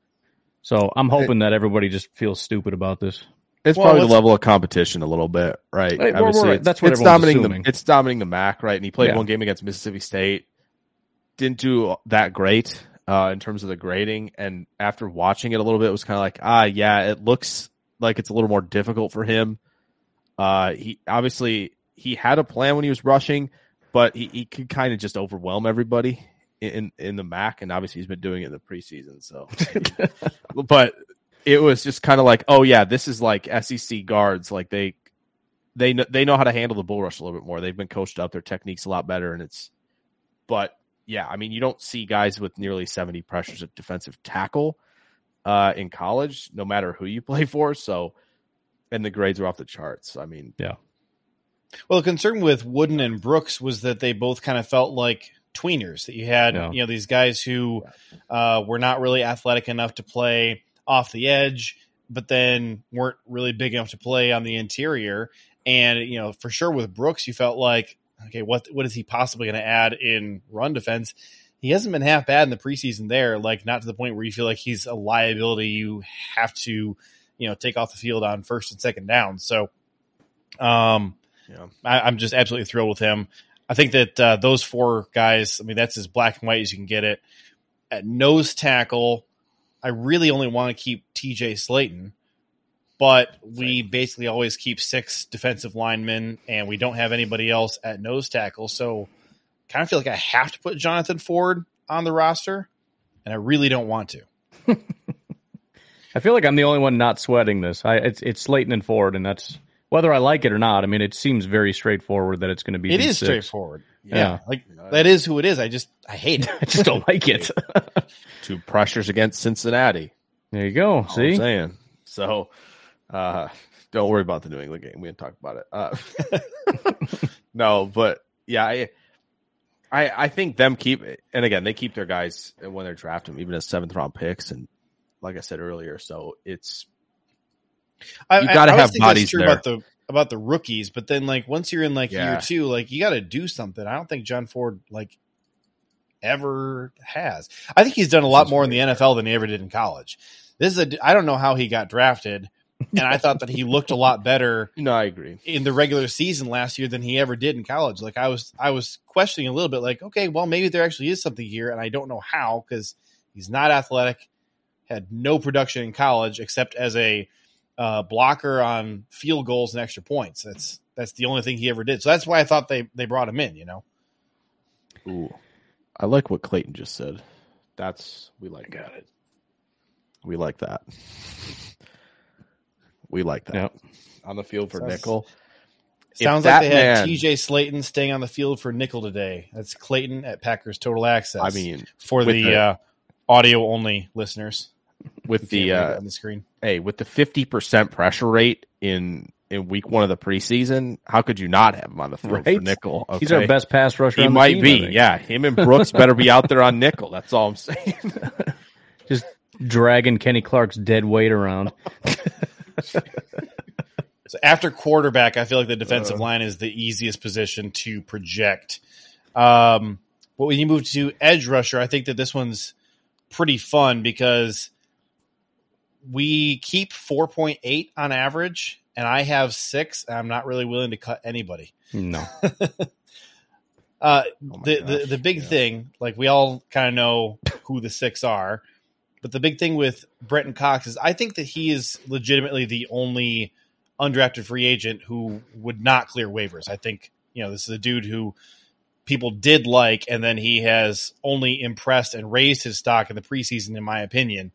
So I'm hoping that everybody just feels stupid about this. It's Well, probably the level of competition a little bit, right? Right, Obviously, we're- it's, that's what it's dominating assuming. the it's dominating the MAC, right? And he played Yeah. one game against Mississippi State, didn't do that great uh, in terms of the grading. And after watching it a little bit, it was kind of like, ah, yeah, it looks like it's a little more difficult for him. Uh, he obviously he had a plan when he was rushing, but he, he could kind of just overwhelm everybody in in the MAC, and obviously he's been doing it in the preseason. So, but it was just kind of like, oh yeah, this is like SEC guards. Like they they they know how to handle the bull rush a little bit more. They've been coached up. Their techniques a lot better, and it's. But yeah, I mean, you don't see guys with nearly seventy pressures at defensive tackle uh, in college, no matter who you play for. So, and the grades are off the charts. I mean, yeah. Well, the concern with Wooden and Brooks was that they both kind of felt like tweeners. That you had, Yeah. you know, these guys who uh, were not really athletic enough to play off the edge, but then weren't really big enough to play on the interior. And you know, for sure with Brooks, you felt like, okay, what what is he possibly going to add in run defense? He hasn't been half bad in the preseason there, like not to the point where you feel like he's a liability you have to, you know, take off the field on first and second down. So, um, Yeah. I, I'm just absolutely thrilled with him. I think that uh, those four guys, I mean, that's as black and white as you can get it. At nose tackle, I really only want to keep TJ Slaton, but we basically always keep six defensive linemen, and we don't have anybody else at nose tackle. So, kind of feel like I have to put Jonathan Ford on the roster, and I really don't want to. I feel like I'm the only one not sweating this. I it's it's Slaton and Ford, and that's whether I like it or not. I mean, it seems very straightforward that it's going to be. It is six. straightforward. Yeah. Yeah, like that is who it is. I just I hate it. I just don't like it. two pressures against Cincinnati. there you go. All I'm See, saying. So, uh, don't worry about the New England game. We didn't talk about it. Uh, no, but yeah, I, I, I think them keep, and again, they keep their guys when they're drafting even as seventh round picks. And like I said earlier, so it's I, You gotta have bodies there. about the about the rookies, but then like once you're in like Yeah. year two, like you got to do something. I don't think John Ford like ever has. I think he's done a lot more in the NFL than he ever did in college. This is a I don't know how he got drafted, and I thought that he looked a lot better no, I agree. in the regular season last year than he ever did in college. Like I was I was questioning a little bit, like okay, well maybe there actually is something here, and I don't know how because he's not athletic, had no production in college except as a uh, blocker on field goals and extra points. That's that's the only thing he ever did. So that's why I thought they they brought him in. You know, Ooh, I like what Clayton just said. That's we like that. it. We like that. We like that Yep. on the field for Sounds- nickel. Sounds that like they had T.J. Slaton staying on the field for nickel today. That's Clayton at Packers Total Access. I mean, for the, the- uh, audio only listeners, with the uh, on the screen. hey, with the fifty percent pressure rate in in week one of the preseason, how could you not have him on the field for Right? nickel? He's our best pass rusher. He on the might team, be. Yeah, him and Brooks better be out there on nickel. That's all I'm saying. Just dragging Kenny Clark's dead weight around. So after quarterback, I feel like the defensive Uh. line is the easiest position to project. Um, but when you move to edge rusher, I think that this one's pretty fun because we keep 4.8 on average, and I have six. And I'm not really willing to cut anybody. No, Uh, Oh the, the the big yeah. thing, like we all kind of know who the six are, but the big thing with Brenton Cox is I think that he is legitimately the only undrafted free agent who would not clear waivers. I think you know this is a dude who people did like, and then he has only impressed and raised his stock in the preseason, in my opinion.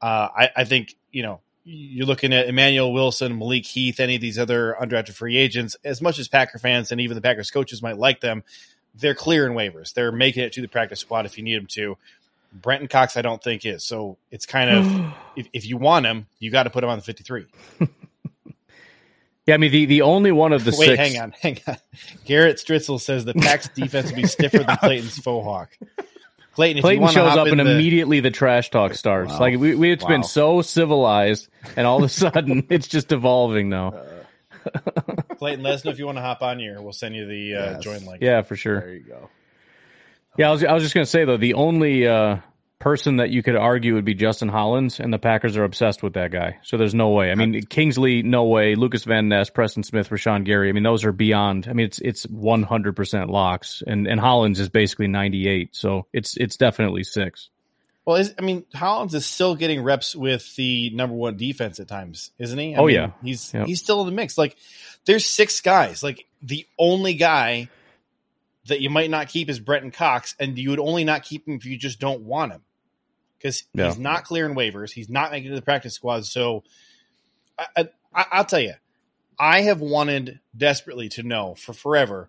Uh, I, I think you know you're looking at Emmanuel Wilson, Malik Heath, any of these other undrafted free agents. As much as Packer fans and even the Packers coaches might like them, they're clearing waivers. They're making it to the practice squad if you need them to. Brenton Cox, I don't think is. So it's kind of if, if you want him, you got to put him on the 53. Yeah, I mean the, the only one of the Wait, six. hang on, hang on. Garrett Stritzel says the Pack's defense will be stiffer than Clayton's faux hawk. Clayton, if Clayton want shows hop up in and the, immediately the trash talk starts. Wow. Like we, we it's been so civilized, and all of a sudden it's just evolving now. Clayton, let us know if you want to hop on here. We'll send you the uh, Yes. join link. Yeah, for sure. There you go. Yeah, I was I was just gonna say though, the only uh, person that you could argue would be Justin Hollins, and the Packers are obsessed with that guy. So there's no way. I mean, Kingsley, no way. Lucas Van Ness, Preston Smith, Rashan Gary. I mean, those are beyond. I mean, it's it's 100 percent locks, and and Hollins is basically 98. So it's it's definitely six. Well, is, I mean, Hollins is still getting reps with the number one defense at times, isn't he? I Oh, mean, yeah. he's Yep. he's still in the mix. Like, there's six guys. Like, the only guy that you might not keep is Brenton Cox, and you would only not keep him if you just don't want him because Yeah. he's not clearing waivers. He's not making it to the practice squad. So, I, I, I'll tell you, I have wanted desperately to know for forever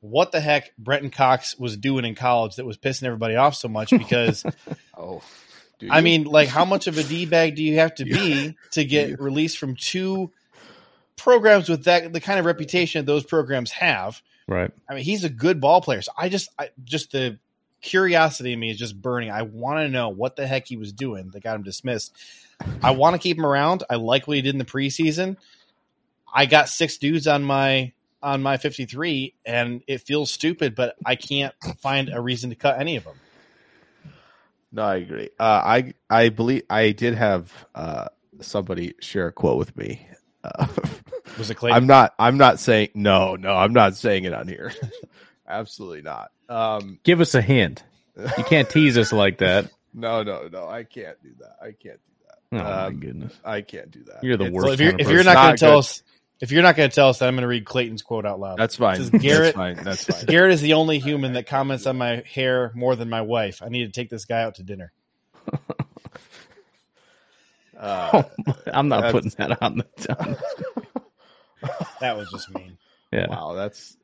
what the heck Brenton Cox was doing in college that was pissing everybody off so much because. Oh, I mean, like, how much of a d bag do you have to be to get released from two programs with that the kind of reputation that those programs have? Right. I mean, he's a good ball player. So I just, I, just the curiosity in me is just burning. I want to know what the heck he was doing that got him dismissed. I want to keep him around. I like what he did in the preseason. I got six dudes on my on my 53 and it feels stupid but I can't find a reason to cut any of them. No, I agree. Uh, I I believe I did have uh, somebody share a quote with me. Uh, Was it Clayton? I'm not. I'm not saying no. No, I'm not saying it on here. Absolutely not. Um, Give us a hint. You can't tease us like that. no, no, no. I can't do that. I can't do that. Oh my Um, goodness. I can't do that. You're the It's- worst Well, if you're kind of if you're person. not going to tell us if you're not going to tell us that, I'm going to read Clayton's quote out loud. That's fine. Says Garrett- That's fine. That's fine. Garrett is the only human that comments on my hair more than my wife. I need to take this guy out to dinner. Uh, I'm not That's- putting that on the. On, That was just mean. yeah. wow, that's.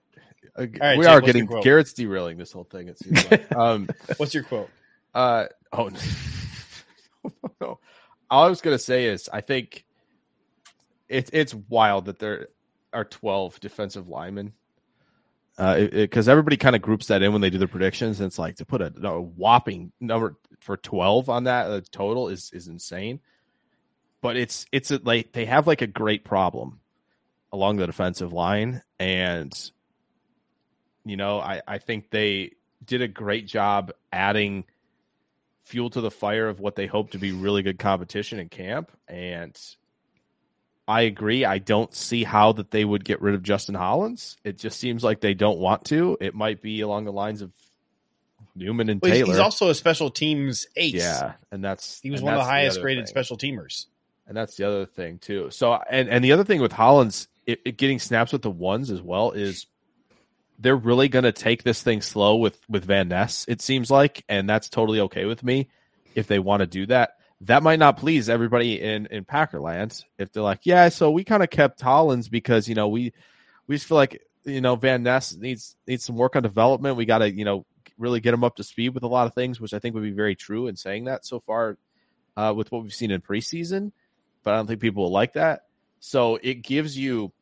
Uh, right, we Jake, are getting? Garrett's derailing this whole thing. It seems like. um, What's your quote? Uh oh no. All I was gonna say is I think it's it's wild that there are twelve defensive linemen. Uh, because everybody kind of groups that in when they do their predictions, and it's like to put a, a whopping number for twelve on that uh, total is is insane. But it's it's a, like they have like a great problem along the defensive line, and you know I I think they did a great job adding fuel to the fire of what they hope to be really good competition in camp. And I agree. I don't see how that they would get rid of Justin Hollins. It just seems like they don't want to. It might be along the lines of Newman and Well, Taylor. he's also a special teams ace. yeah, and that's He was one of the highest graded thing. special teamers. And that's the other thing too. So and and the other thing with Hollins, it, it getting snaps with the ones as well is they're really going to take this thing slow with with Van Ness. It seems like, and that's totally okay with me if they want to do that. That might not please everybody in in Packerland if they're like, yeah, so we kind of kept Hollins because you know we we just feel like you know Van Ness needs needs some work on development. We got to you know really get him up to speed with a lot of things, which I think would be very true in saying that so far uh, with what we've seen in preseason but I don't think people will like that. So it gives you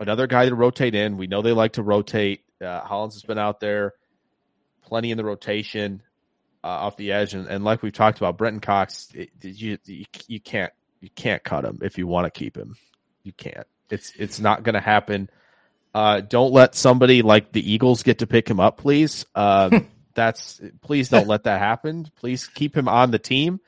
another guy to rotate in. We know they like to rotate. Uh, Hollins has been out there plenty in the rotation uh, off the edge, and, and like we've talked about, Brenton Cox, it, you, you you can't you can't cut him if you want to keep him. You can't. It's it's not going to happen. Uh, don't let somebody like the Eagles get to pick him up, please. Uh, that's please don't let that happen. Please keep him on the team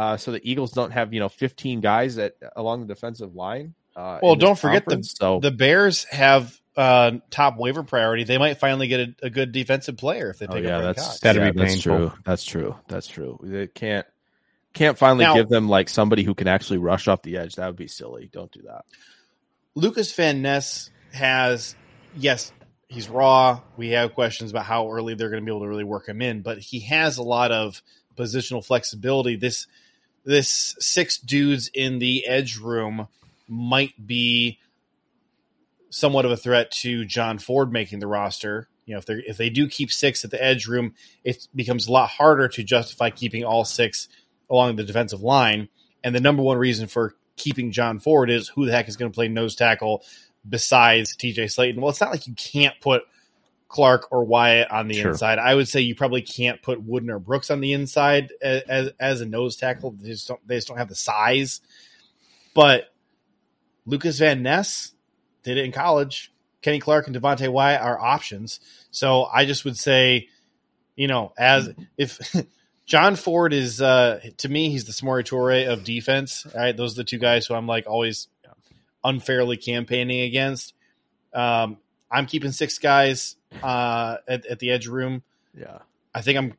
uh, so the Eagles don't have you know 15 guys at along the defensive line. Uh, Well, don't forget the so the Bears have uh, top waiver priority. They might finally get a, a good defensive player if they oh, pick yeah, up Brent that's Cox. That'd yeah, be that's painful. true. That's true. That's true. They can't can't finally Now- give them like somebody who can actually rush off the edge. That would be silly. Don't do that. Lucas Van Ness has yes, he's raw. We have questions about how early they're going to be able to really work him in, but he has a lot of positional flexibility. This this six dudes in the edge room might be somewhat of a threat to John Ford making the roster. You know, if they if they do keep six at the edge room, it becomes a lot harder to justify keeping all six along the defensive line. And the number one reason for keeping John Ford is who the heck is going to play nose tackle besides TJ Slaton? Well, it's not like you can't put Clark or Wyatt on the Sure. inside. I would say you probably can't put Wooden or Brooks on the inside as, as, as a nose tackle. They just, don't, they just don't have the size. But Lucas Van Ness did it in college. Kenny Clark and Devonte Wyatt are options. So I just would say, you know, as if John Ford is uh to me, he's the Samori Toure of defense. Right, those are the two guys who I'm like always unfairly campaigning against. Um, I'm keeping six guys uh, at, at the edge room. Yeah. I think I'm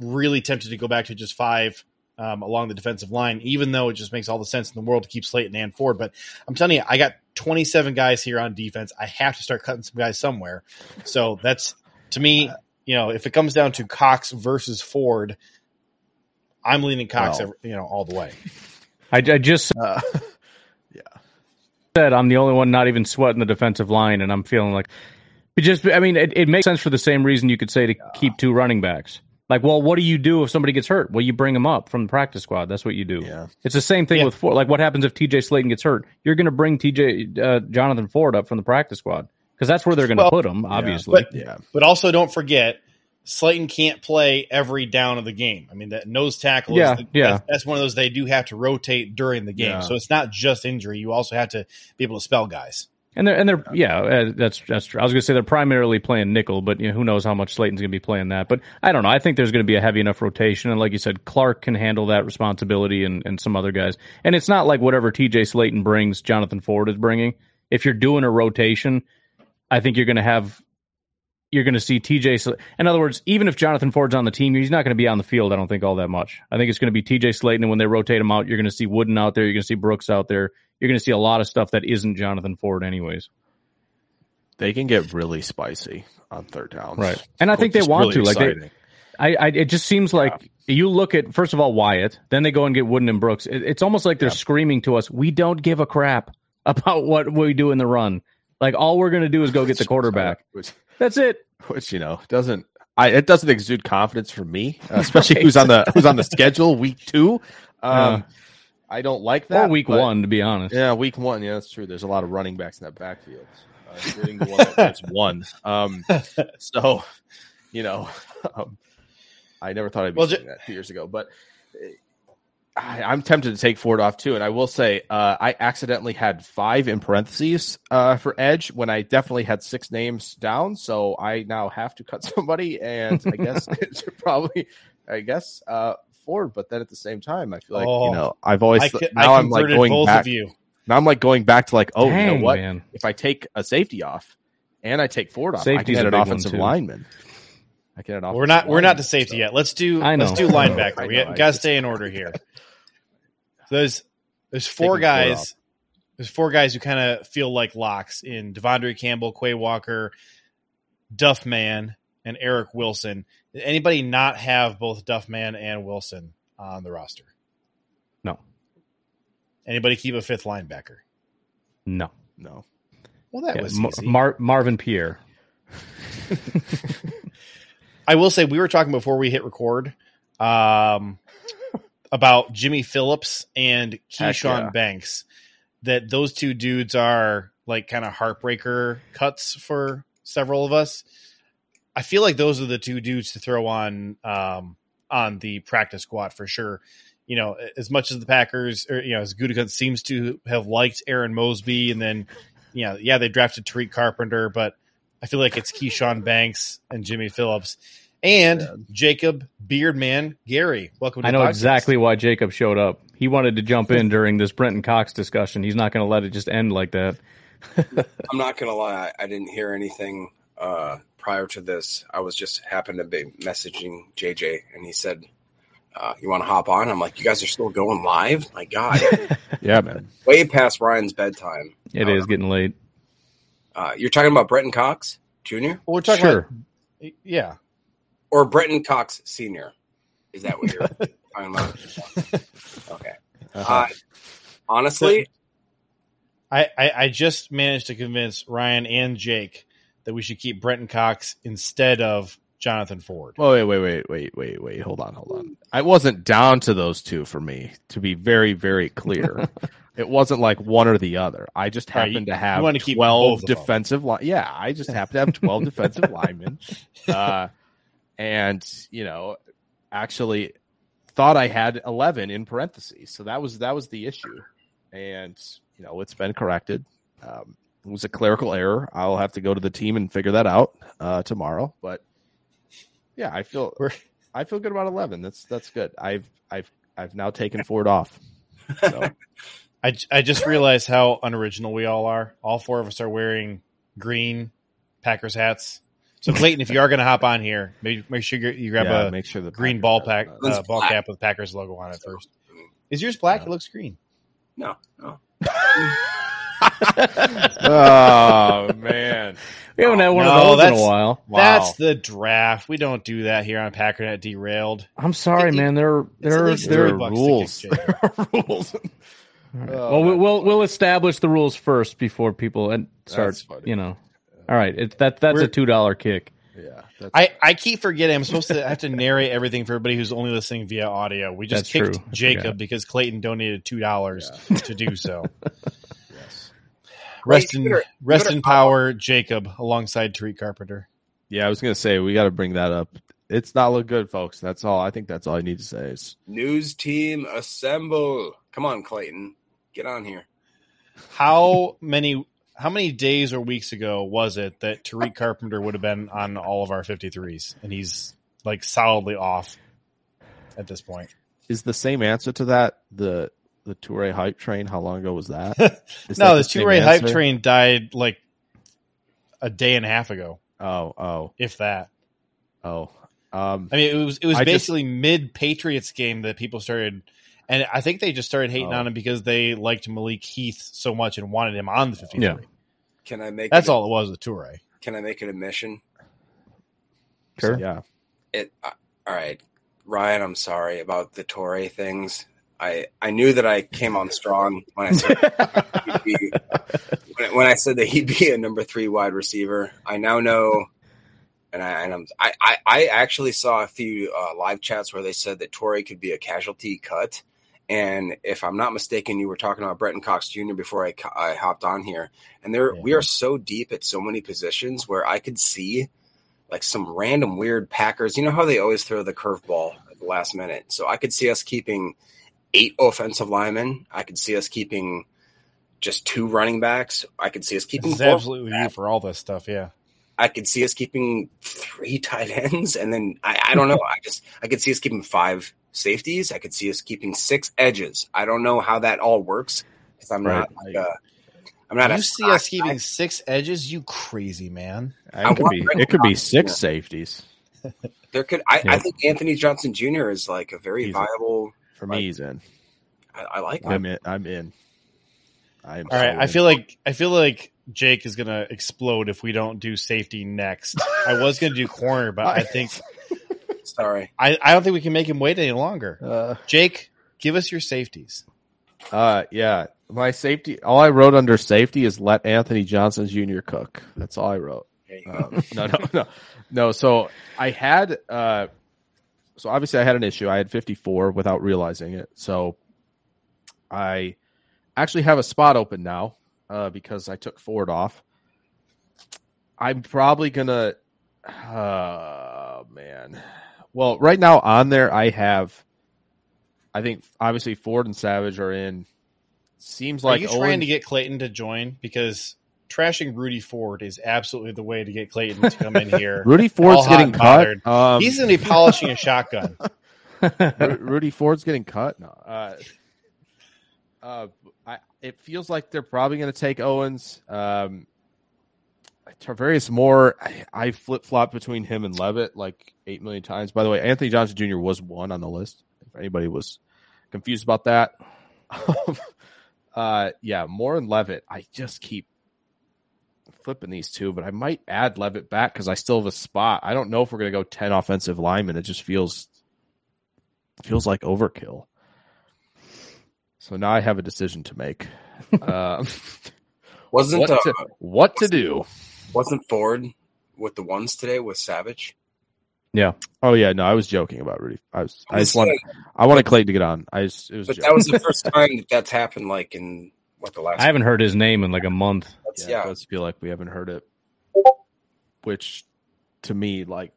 really tempted to go back to just five um, along the defensive line, even though it just makes all the sense in the world to keep Slaton and Ford. But I'm telling you, I got 27 guys here on defense. I have to start cutting some guys somewhere. So that's to me, you know, if it comes down to Cox versus Ford, I'm leaning Cox, Well. every, you know, all the way. I, I just Uh, said I'm the only one not even sweating the defensive line, and I'm feeling like it just. I mean, it, it makes sense for the same reason you could say to keep two running backs. Like, well, what do you do if somebody gets hurt? Well, you bring them up from the practice squad. That's what you do. Yeah. It's the same thing Yeah. with Ford. Like, what happens if TJ Slaton gets hurt? You're going to bring TJ uh, Jonathan Ford up from the practice squad because that's where they're going to Well, put him. Obviously, But yeah. But also, don't forget, Slaton can't play every down of the game. I mean, that nose tackle, Yeah, is the, yeah. That's, that's one of those they do have to rotate during the game. Yeah. So it's not just injury; you also have to be able to spell guys. And they're and they're yeah, uh, that's that's true. I was going to say they're primarily playing nickel, but you know who knows how much Slaton's going to be playing that. But I don't know. I think there's going to be a heavy enough rotation, and like you said, Clark can handle that responsibility, and and some other guys. And it's not like whatever T.J. Slaton brings, Jonathan Ford is bringing. If you're doing a rotation, I think you're going to have you're going to see T.J. Sl- In other words, even if Jonathan Ford's on the team, he's not going to be on the field. I don't think all that much. I think it's going to be T.J. Slaton, and when they rotate him out, you're going to see Wooden out there. You're going to see Brooks out there. You're going to see a lot of stuff that isn't Jonathan Ford, anyways. They can get really spicy on third downs. Right. And I think they want really to. Like they. I, I, it just seems like you look at first of all Wyatt, then they go and get Wooden and Brooks. It, it's almost like they're screaming to us, "We don't give a crap about what we do in the run. Like all we're going to do is go get the quarterback. which, That's it." which you know doesn't. I, it doesn't exude confidence for me, uh, especially who's on the who's on the schedule week two. Um, Yeah. I don't like that. Or week but- one, to be honest. Yeah, week one. Yeah, that's true. There's a lot of running backs in that backfield, uh, including the one that's one. Um, so, you know, um, I never thought I'd be Well, saying that two years ago, but uh, I, I'm tempted to take Ford off too. And I will say, uh, I accidentally had five in parentheses uh, for Edge when I definitely had six names down. So I now have to cut somebody, and I guess it's probably, I guess, uh, Ford. But then at the same time, I feel like Oh, you know I've always I, co- now I I'm like going both back. of you. Now I'm like going back to like, oh, you know what? man. If I take a safety off and I take Ford off, I Safety's can a get an offensive lineman. I get an offensive We're not we're not lineman, to safety so- yet. Let's do let's do linebacker. I we know, got to stay in order here. There's there's four Taking guys. off. There's four guys who kind of feel like locks in De'Vondre Campbell, Quay Walker, Duffman, and Eric Wilson. Did anybody not have both Duffman and Wilson on the roster? No, Anybody keep a fifth linebacker? no. No. Well, that Yeah, was Mar- easy. Mar- Marvin Pierre. I will say we were talking before we hit record um, about Jimmy Phillips and Heck Keyshawn yeah. Banks. That those two dudes are like kind of heartbreaker cuts for several of us. I feel like those are the two dudes to throw on um, on the practice squad for sure. You know, as much as the Packers, or you know, as Gutekunst seems to have liked Arron Mosby, and then, you know, yeah, they drafted Tariq Carpenter, but I feel like it's Keyshawn Banks and Jimmy Phillips and Jacob Beardman Gary. Welcome. to I know podcast. exactly why Jacob showed up. He wanted to jump in during this Brenton Cox discussion. He's not going to let it just end like that. I'm not gonna lie, I didn't hear anything uh, prior to this. I was just happened to be messaging JJ, and he said, uh, "You want to hop on?" I'm like, "You guys are still going live? My God, Yeah, man. way past Ryan's bedtime." It is getting late. Uh, you're talking about Brenton Cox. Jr. Well, we're talking Sure. about yeah. or Brenton Cox Sr. Is that what you're talking about? Okay. Uh-huh. Uh, honestly, I, I I just managed to convince Ryan and Jake that we should keep Brenton Cox instead of Jonathan Ford. Oh, wait, wait, wait, wait, wait, wait. Hold on, hold on. I wasn't down to those two for me, to be very, very clear. it wasn't like one or the other. I just Right, happened you- to have keep 12 both of them. defensive line. Yeah, I just happen to have 12 defensive linemen. Uh, and, you know, actually thought I had 11 in parentheses. So that was that was the issue. And, you know, it's been corrected. Um, it was a clerical error. I'll have to go to the team and figure that out uh, tomorrow. But yeah, I feel I feel good about eleven. That's that's good. I've I've I've now taken Ford off. So I, j- I just realized how unoriginal we all are. All four of us are wearing green Packers hats. So Clayton, if you are going to hop on here, maybe make sure you you grab yeah, a make sure the green Packers ball pack that. uh, ball black. cap with Packers logo on it first. Is yours black? Yeah. It looks green. no, no. oh man, We haven't had one No, of those in a that's- while. Wow. That's the draft. We don't do that here on Packernet Derailed. I'm sorry, It- man. There, It's there, there. are rules. There are rules. Oh, well, we, that's we'll we'll establish the rules first before people and start. You know. All right, it, that that's We're- a two dollar kick. Yeah, that's, I, I keep forgetting I'm supposed to have to narrate everything for everybody who's only listening via audio. We just kicked true. Jacob because Clayton donated two dollars to do so. yes. Rest you in better- rest better in power, Jacob, alongside Tariq Carpenter. Yeah, I was gonna say we got to bring that up. It's not look good, folks. That's all. I think that's all I need to say. Is News team assemble. Come on, Clayton. Get on here. How many how many days or weeks ago was it that Tariq Carpenter would have been on all of our 53s and he's like solidly off at this point? is the same answer to that the the Toure hype train? How long ago was that? no, that the same Toure hype answer? train died like a day and a half ago, Oh, oh, if that. oh. Um, I mean, it was it was I just- basically mid Patriots game that people started, and I think they just started hating Oh. on him because they liked Malik Heath so much and wanted him on the 53. Yeah. Can I make That's it, all it was with Toure. Can I make an admission? Sure. yeah. It. Uh, all right, Ryan. I'm sorry about the Toure things. I I knew that I came on strong when I said he'd be, when, when I said that he'd be a number three wide receiver. I now know, and I and I'm I I, I actually saw a few uh, live chats where they said that Toure could be a casualty cut. And if I'm not mistaken, you were talking about Brenton Cox Jr. before I, I hopped on here, and there Yeah. we are so deep at so many positions where I could see like some random weird Packers. You know how they always throw the curveball at the last minute, so I could see us keeping eight offensive linemen. I could see us keeping just two running backs. I could see us keeping This is absolutely you for all this stuff. Yeah. I could see us keeping three tight ends, and then I, I don't know. I just I could see us keeping five safeties. I could see us keeping six edges. I don't know how that all works because I'm Right. not like a, uh, I'm not. you a see us stock keeping guy. six edges, you crazy man. I It could be. It could be six yeah. safeties There could. I, I think Anthony Johnson Jr. is like a very He's- viable. For me. He's in. I, I like him. I'm in. I'm in. I'm All right. so I feel like I feel like Jake is gonna explode if we don't do safety next. I was gonna do corner, but I think Sorry. I, I don't think we can make him wait any longer. Uh, Jake, give us your safeties. uh, yeah. My safety. All I wrote under safety is let Anthony Johnson Jr. cook. That's all I wrote. There you go. Um, no, no, no, no. So I had, uh, so obviously I had an issue. I had 54 without realizing it. So I actually have a spot open now uh, because I took Ford off. I'm probably gonna. Oh man. Well, right now on there I have. I think obviously Ford and Savage are in. Seems like Are you trying Owen- to get Clayton to join? Because trashing Rudy Ford is absolutely the way to get Clayton to come in here. Rudy Ford's getting cut. Um, He's going to be polishing a shotgun. Rudy Ford's getting cut. No. Uh, uh, I, it feels like they're probably going to take Owens. Um, Tarvarius Moore, I, I flip flop between him and Leavitt like eight million times. By the way, Anthony Johnson Jr. was one on the list. If anybody was confused about that, uh, yeah, Moore and Leavitt. I just keep flipping these two, but I might add Leavitt back because I still have a spot. I don't know if we're going to go ten offensive linemen. It just feels feels like overkill. So now I have a decision to make. Uh, Wasn't what, uh, to, what to do? wasn't Ford with the ones today with Savage? Yeah. Oh yeah, no, I was joking about Rudy. I was. I just wanted. I wanted Clayton to get on. I just. It was. but joking. that was the first time that that's happened. Like in what the last? I haven't heard his name in like a month. That's, yeah, yeah, it does feel like we haven't heard it. Which, to me, like,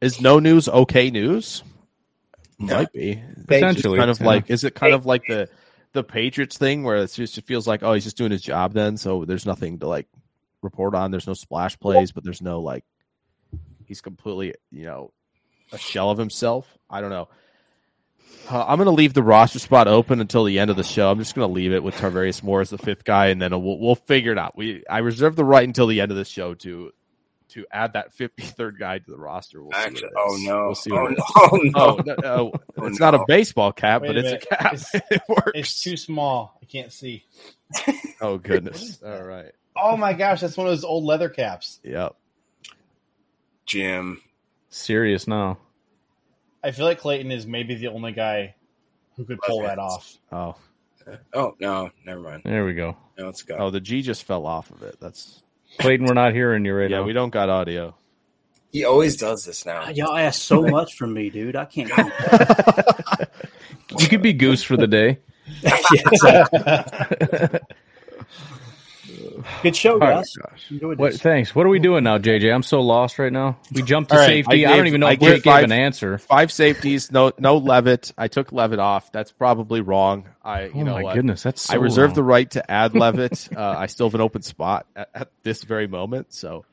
is no news okay news? Might be. Potentially. kind of yeah. like is it kind of like the the Patriots thing where it's just it feels like oh he's just doing his job then so there's nothing to like report on there's no splash plays but there's no like he's completely you know a shell of himself I don't know uh, I'm gonna leave the roster spot open until the end of the show I'm just gonna leave it with Tarvarius Moore as the fifth guy and then we'll we'll figure it out we I reserve the right until the end of the show to to add that 53rd guy to the roster we'll see Actually, oh no! we'll see oh, no. oh no! Oh, no, no, Oh, it's not a baseball cap, Wait but a it's a cap. It's- it works. It's too small. I can't see. oh goodness! All right. Oh my gosh, that's one of those old leather caps. Yep. Jim. Serious now. I feel like Clayton is maybe the only guy who could pull that off. Oh, Oh no! Never mind. There we go. No, it's go. oh, the G just fell off of it. That's Clayton, we're not hearing you right yeah. now. We don't got audio. He always does this now. Y'all ask so much from me, dude. I can't. You could be Goose for the day. Good show, All right. guys. Enjoyed What? Thanks. What are we doing now, JJ? I'm so lost right now. We jumped to All right, safety. I I, don't even know I if gave Jake gave five- an answer. Five safeties. No, no Leavitt. I took Leavitt off. That's probably wrong. I, you oh know, my what? goodness, that's so I reserve long. the right to add Leavitt. uh, I still have an open spot at, at this very moment. So,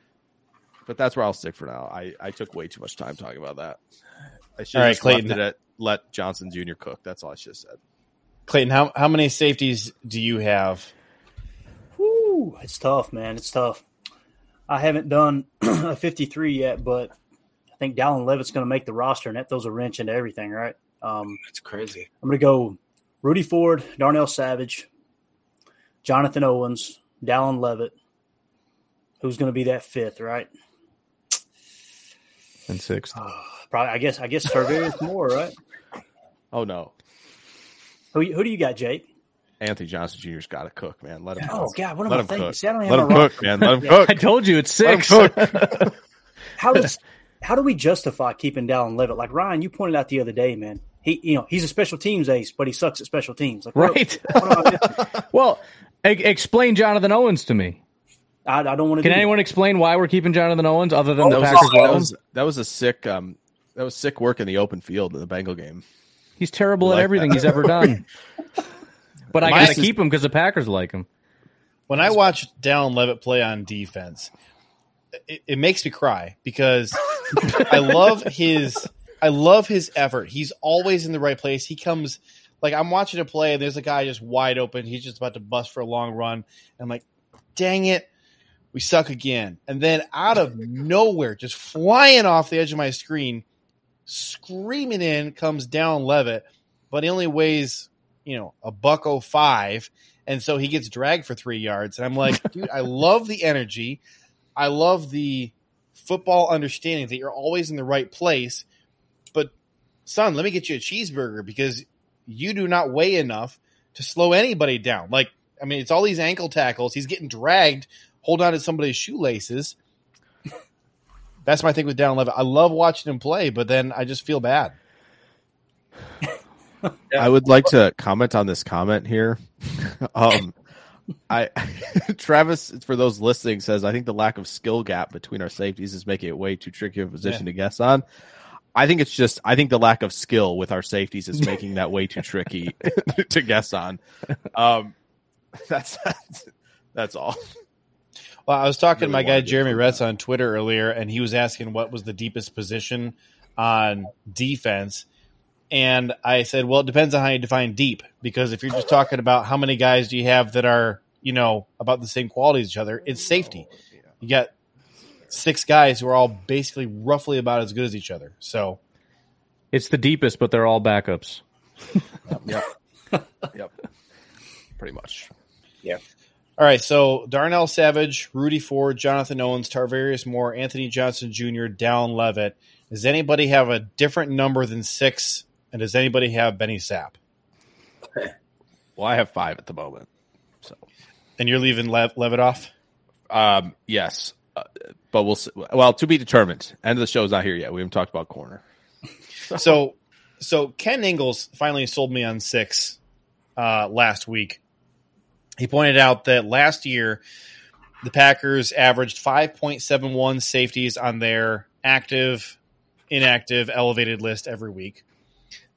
but that's where I'll stick for now. I, I took way too much time talking about that. I should All right, have just left it at let Johnson Jr. cook. That's all I should have said. Clayton, how how many safeties do you have? Whew, it's tough, man. It's tough. I haven't done a 53 yet, but I think Dallin Leavitt's going to make the roster, and that throws a wrench into everything, right? Um, That's crazy. I'm going to go Rudy Ford, Darnell Savage, Jonathan Owens, Dallin Leavitt. Who's going to be that fifth, right? And sixth. Probably, I guess. I guess Tarvarius Moore, right? Oh no, Who, who do you got, Jake? Anthony Johnson Jr.'s got to cook, man. Let him. Oh cook. God, what am Let I him thinking? cook. See, I don't have Let my him roster. cook, man. Let him Yeah. cook. I told you it's Let him six. cook. How does how do we justify keeping Dallin Leavitt? Like Ryan, you pointed out the other day, man. He you know he's a special teams ace, but he sucks at special teams. Like, right. what am well, e- explain Jonathan Owens to me. I, I don't want to. Can do anyone explain why we're keeping Jonathan Owens other than the That was, Packers? that was that was a sick um that was sick work in the open field in the Bengal game. He's terrible Like at everything that. he's ever done. But I got to keep him because the Packers like him. When I watch Dallin Leavitt play on defense, it, it makes me cry because I love his I love his effort. He's always in the right place. He comes like I'm watching a play and there's a guy just wide open. He's just about to bust for a long run. And I'm like, dang it, we suck again. And then out of nowhere, just flying off the edge of my screen, screaming in comes down Leavitt, but he only weighs, you know, a buck oh five. And so he gets dragged for three yards. And I'm like, dude, I love the energy. I love the football understanding that you're always in the right place. But son, let me get you a cheeseburger because you do not weigh enough to slow anybody down. Like, I mean, it's all these ankle tackles. He's getting dragged, hold on to somebody's shoelaces. That's my thing with Dallin Leavitt. I love watching him play, but then I just feel bad. I would like to comment on this comment here. um, I Travis, for those listening, says I think the lack of skill gap between our safeties is making it way too tricky of a position to guess on. I think it's just I think the lack of skill with our safeties is making that way too tricky to guess on. Um, that's that's all. Well, I was talking to my guy Jeremy Retz on Twitter earlier, and he was asking what was the deepest position on defense. And I said, well, it depends on how you define deep, because if you're just talking about how many guys do you have that are, you know, about the same quality as each other, it's safety. You got six guys who are all basically roughly about as good as each other. So It's the deepest, but they're all backups. Yep. yep. Pretty much. Yeah. All right, so Darnell Savage, Rudy Ford, Jonathan Owens, Tarvarius Moore, Anthony Johnson Jr., Dallin Leavitt. Does anybody have a different number than six? And does anybody have Benny Sapp? Well, I have five at the moment. So, And you're leaving Lev- Leavitt off? um, yes, uh, but we'll see. well to be determined. End of the show's not here yet. We haven't talked about corner. So, so Ken Ingles finally sold me on six uh, last week. He pointed out that last year the Packers averaged 5.71 safeties on their active, inactive, elevated list every week.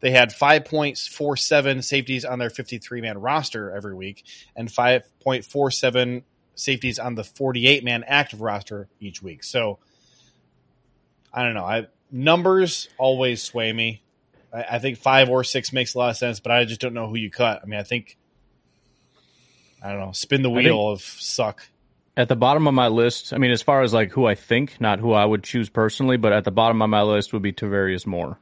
They had 5.47 safeties on their 53 man roster every week and 5.47 safeties on the 48 man active roster each week. So I don't know. I numbers always sway me. I, I think five or six makes a lot of sense, but I just don't know who you cut. I mean, I think I don't know. Spin the wheel of suck. At the bottom of my list, I mean, as far as like who I think, not who I would choose personally, but at the bottom of my list would be Tarvarius Moore.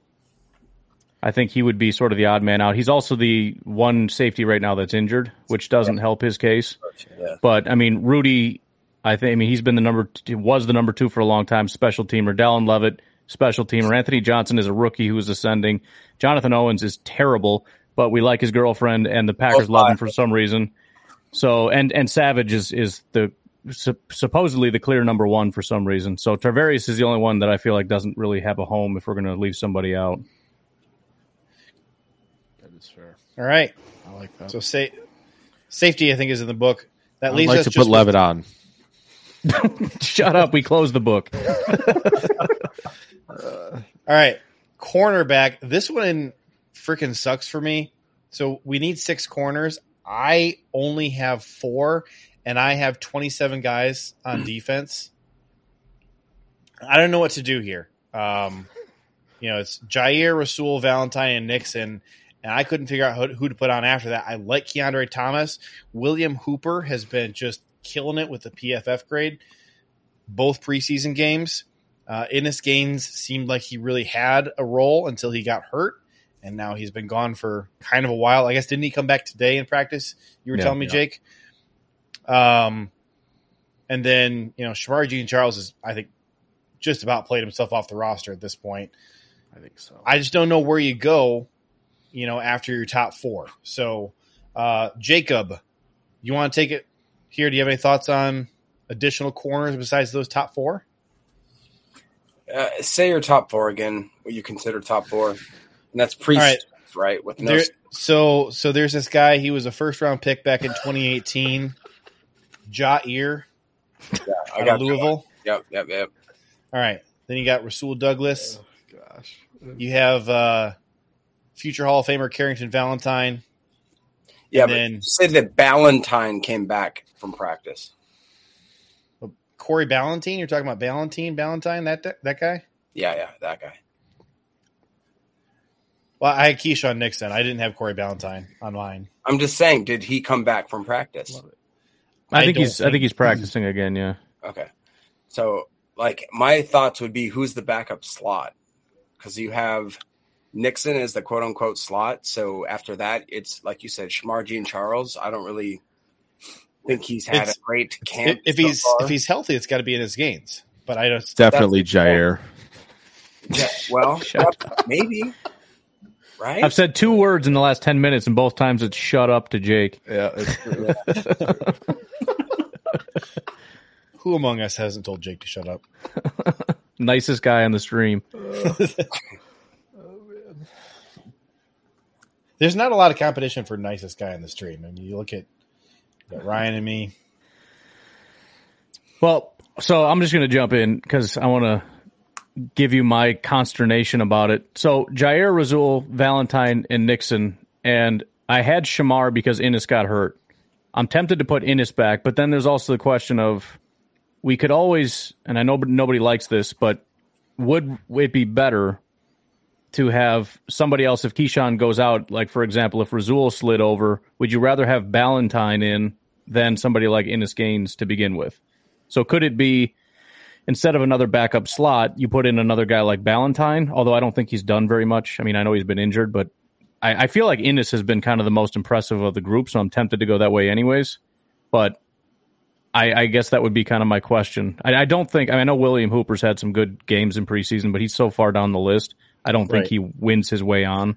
I think he would be sort of the odd man out. He's also the one safety right now that's injured, which doesn't help his case. Yeah. But I mean, Rudy, I think I mean he's been the number two, was the number two for a long time. Special teamer, Dallin Leavitt, special teamer. Anthony Johnson is a rookie who is ascending. Jonathan Owens is terrible, but we like his girlfriend, and the Packers Oh, love him for some reason. So and and Savage is is the sup- supposedly the clear number one for some reason. So Tarvarius is the only one that I feel like doesn't really have a home if we're going to leave somebody out. That is fair. All right. I like that. So say safety, I think, is in the book. That I'd leaves like us to just put Leavitt on. Shut up, we closed the book. All right, cornerback. This one freaking sucks for me. So we need six corners. I only have four, and I have twenty-seven guys on defense. I don't know what to do here. Um, you know, it's Jaire, Rasul, Valentine, and Nixon, and I couldn't figure out who, who to put on after that. I like Kiondre Thomas. William Hooper has been just killing it with the PFF grade, both preseason games. Uh, Ennis Gaines seemed like he really had a role until he got hurt, and now he's been gone for kind of a while. I guess didn't he come back today in practice? You were Yeah, telling me, yeah. Jake. Um, and then you know Shamari Jean Charles is, I think, just about played himself off the roster at this point. I think so. I just don't know where you go, you know, after your top four. So, uh, Jacob, you want to take it here? Do you have any thoughts on additional corners besides those top four? Uh, say your top four again. What you consider top four, and that's pre All right. right? With no There, so so there's this guy. He was a first round pick back in 2018. Jaire I got of Louisville. Yep, yep, yep. All right. Then you got Rasul Douglas. Gosh. You have uh, future Hall of Famer Carrington Valentine. Yeah, And but then- you said that Ballentine came back from practice. Corey Ballentine. You're talking about Ballentine, Ballentine, that that guy. Yeah, yeah, that guy. Well, I had Keyshawn Nixon. I didn't have Corey Ballentine on mine. I'm just saying, did he come back from practice? I, I think don't he's I think- think he's practicing again. Yeah. Okay. So, like, my thoughts would be who's the backup slot? Because you have Nixon is the quote unquote slot. So after that, it's like you said, Shemar Jean Charles. I don't really think he's had It's- a great camp. If, if so he's far. if he's healthy, it's got to be Ennis Gaines. But I don't. Definitely That's the point. Jaire. Yeah, well, Shut maybe. Right? I've said two words in the last ten minutes, and both times it's "shut up" to Jake. Yeah, it's Who among us hasn't told Jake to shut up? Nicest guy on the stream. There's not a lot of competition for nicest guy in the stream. I mean, you look at you Ryan and me. Well, so I'm just going to jump in because I want to give you my consternation about it. So Jaire Rasul, Valentine, and Nixon, and I had Shemar because Ennis got hurt. I'm tempted to put Ennis back, but then there's also the question of we could always, and I know nobody likes this, but would it be better to have somebody else if Keyshawn goes out? Like for example, if Rasul slid over, would you rather have Valentine in than somebody like Ennis Gaines to begin with? So could it be instead of another backup slot, you put in another guy like Ballentine? Although I don't think he's done very much. I mean, I know he's been injured, but I, I feel like Ennis has been kind of the most impressive of the group, so I'm tempted to go that way anyways. But I, I guess that would be kind of my question. I, I don't think. I, mean, I know William Hooper's had some good games in preseason, but he's so far down the list. I don't think Right. he wins his way on.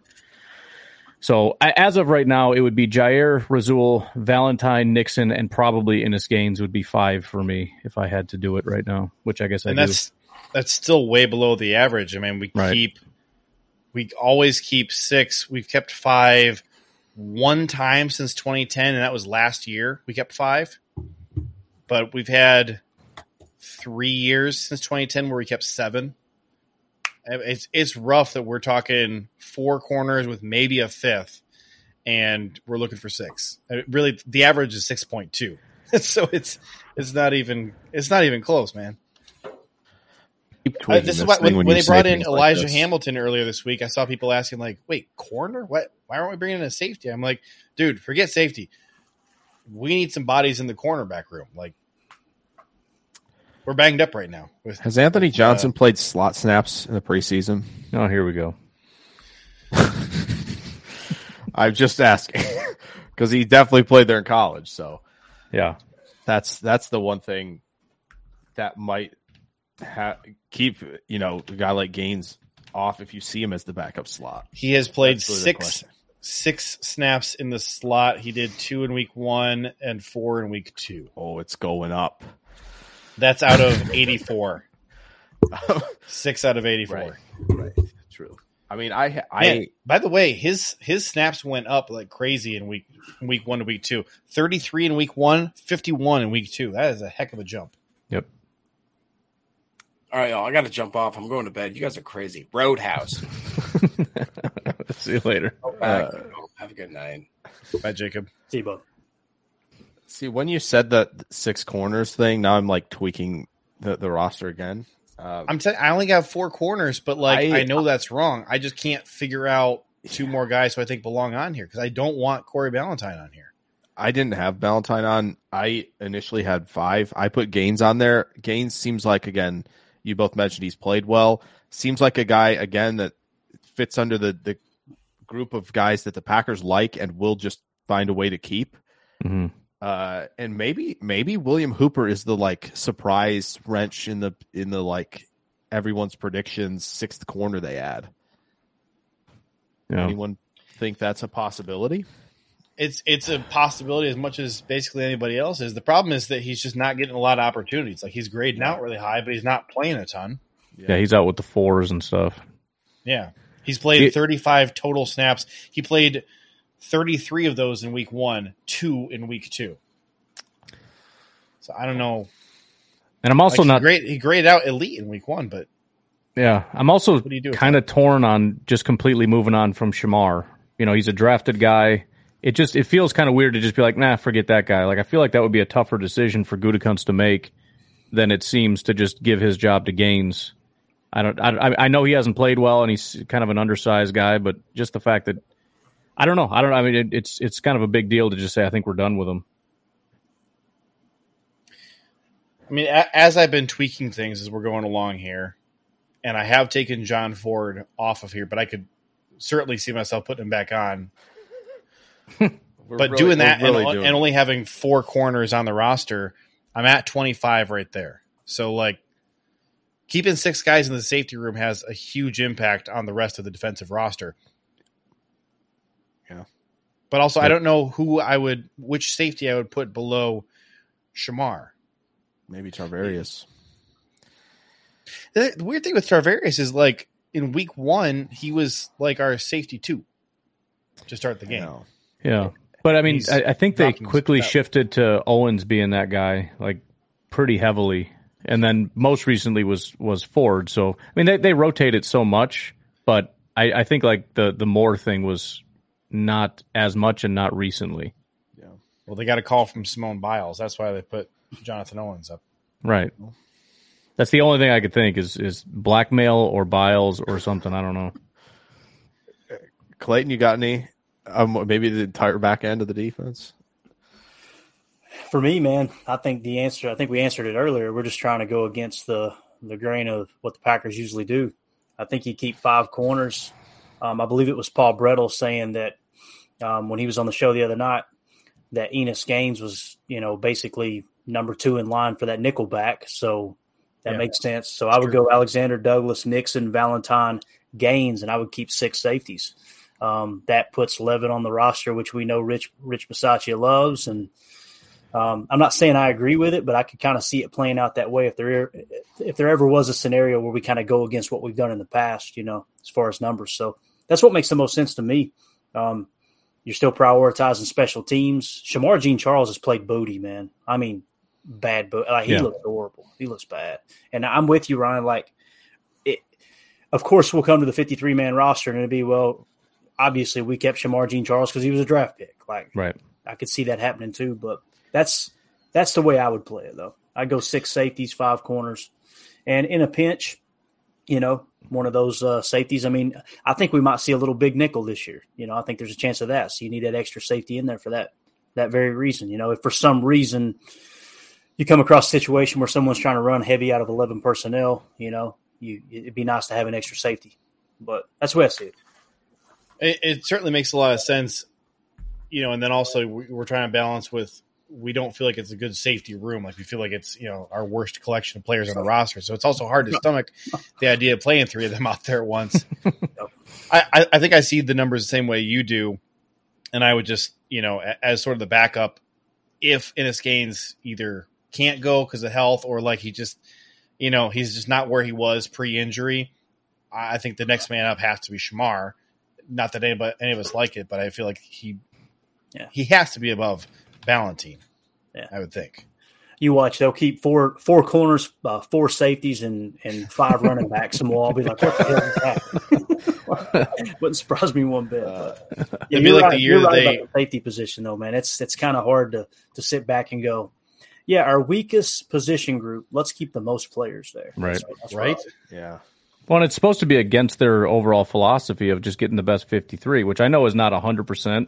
So as of right now, it would be Jaire, Rasul, Valentine, Nixon, and probably Ennis Gaines would be five for me if I had to do it right now. Which I guess I and do. that's that's still way below the average. I mean, we Right. keep we always keep six. We've kept five one time since 2010, and that was last year. We kept five, but we've had three years since 2010 where we kept seven. It's it's rough that we're talking four corners with maybe a fifth, and we're looking for six. Really, the average is six point two, so it's it's not even it's not even close, man. Uh, tweaking this is this why when, when they brought in things like Elijah. Hamilton earlier this week, I saw people asking like, "Wait, corner? What? Why aren't we bringing in a safety?" I'm like, "Dude, forget safety. We need some bodies in the cornerback room. Like, we're banged up right now." With Has Anthony with, uh, Johnson played slot snaps in the preseason? oh, here we go. I'm just asking because he definitely played there in college. So Yeah, that's that's the one thing that might ha- keep you know a guy like Gaines off if you see him as the backup slot. he has played really six six snaps in the slot. He did two in week one and four in week two. Oh, it's going up. That's out of 84. Six out of 84. Right. Right. True. I mean, I I Man, by the way, his his snaps went up like crazy in week week one to week two. Thirty three in week one, 51 in week two. That is a heck of a jump. yep. All right, y'all. I got to jump off. I'm going to bed. You guys are crazy. Roadhouse. See you later. Go back. Uh, Have a good night. Bye, Jacob. See you, bud. See when you said that six corners thing. Now I'm like tweaking the, the roster again. Uh, I'm saying I only got four corners, but like I, I- know that's wrong. I just can't figure out two more guys who I think belong on here because I don't want Corey Ballentine on here. I didn't have Valentine on. I initially had five. I put Gaines on there. Gaines seems like again, you both mentioned he's played well. Seems like a guy again that fits under the the group of guys that the Packers like and will just find a way to keep. hmm Uh, and maybe maybe William Hooper is the like surprise wrench in the in the like everyone's predictions sixth corner they add. Yeah. Anyone think that's a possibility? It's it's a possibility as much as basically anybody else is. The problem is that he's just not getting a lot of opportunities. Like he's grading out really high, but he's not playing a ton. yeah, he's out with the fours and stuff. Yeah. He's played It- 35 total snaps. He played 33 of those in week one, two in week two. So I don't know. And I'm also Like, not he great. He graded out elite in week one, but Yeah, I'm also do you do with kind of torn on just completely moving on from Shemar. You know, he's a drafted guy. It just it feels kind of weird to just be like, nah, forget that guy. Like I feel like that would be a tougher decision for Gutekunst to make than it seems to just give his job to Gaines. I don't. I, I know he hasn't played well and he's kind of an undersized guy, but just the fact that I don't know. I don't. I mean, it, it's it's kind of a big deal to just say I think we're done with him. I mean, a, as I've been tweaking things as we're going along here, and I have taken John Ford off of here, but I could certainly see myself putting him back on. But really- doing that really and, doing and only having four corners on the roster, I'm at 25 right there. So like keeping six guys in the safety room has a huge impact on the rest of the defensive roster. Yeah. But also I don't know who I would which safety I would put below Shemar. maybe Tarvarius. The, the weird thing with Tarvarius is like in week 1 he was like our safety 2 to start the game. Yeah, but I mean, I, I think they quickly shifted to Owens being that guy, like pretty heavily, and then most recently was was Ford. So I mean, they they rotate it so much, but I, I think like the the Moore thing was not as much and not recently. Yeah. Well, they got a call from Simone Biles. That's why they put Jonathan Owens up. Right. That's the only thing I could think is is blackmail or Biles or something. I don't know. Clayton, you got any? Um, maybe the entire back end of the defense. For me, man, I think the answer. I think we answered it earlier. We're just trying to go against the the grain of what the Packers usually do. I think you keep five corners. Um, I believe it was Paul Brettel saying that um, when he was on the show the other night that Ennis Gaines was, you know, basically number two in line for that nickel back. So that Yeah. makes sense. So I would go Alexander, Douglas, Nixon, Valentine, Gaines, and I would keep six safeties. Um, that puts Leavitt on the roster, which we know Rich Rich Bisaccia loves. And um, I'm not saying I agree with it, but I could kind of see it playing out that way if there if there ever was a scenario where we kind of go against what we've done in the past, you know, as far as numbers. So that's what makes the most sense to me. Um, you're still prioritizing special teams. Shemar Jean Charles has played booty, man. I mean, bad, but like, he Yeah. looks horrible. He looks bad. And I'm with you, Ryan. Like, it, of course, we'll come to the 53 man roster and it'll be, well, obviously we kept Shemar Jean Charles because he was a draft pick. Like, Right. I could see that happening too, but that's that's the way I would play it though. I go six safeties, five corners, and in a pinch, you know, one of those uh, safeties. I mean, I think we might see a little big nickel this year. You know, I think there's a chance of that. So you need that extra safety in there for that that very reason. You know, if for some reason you come across a situation where someone's trying to run heavy out of eleven personnel, you know, you it'd be nice to have an extra safety. But that's the way I see it. It, it certainly makes a lot of sense, you know. And then also we- we're trying to balance with we don't feel like it's a good safety room. Like we feel like it's you know our worst collection of players on the roster. So it's also hard to stomach the idea of playing three of them out there at once. I, I, think I see the numbers the same way you do, and I would just you know as sort of the backup if Ennis Gaines either can't go because of health or like he just you know he's just not where he was pre-injury. I I think the next man up has to be Shemar. Not that anybody, any of us like it, but I feel like he Yeah. he has to be above Valentine. Yeah. I would think. You watch; they'll keep four four corners, uh, four safeties, and and five running backs, and we'll all be like, "What the hell is that?" Wouldn't surprise me one bit. but- yeah, it'd be you're like right, the year that right they- the safety position, though, man. It's it's kind of hard to to sit back and go, "Yeah, our weakest position group. Let's keep the most players there." Right. That's- that's Right? Yeah. Well, and it's supposed to be against their overall philosophy of just getting the best 53, which I know is not 100%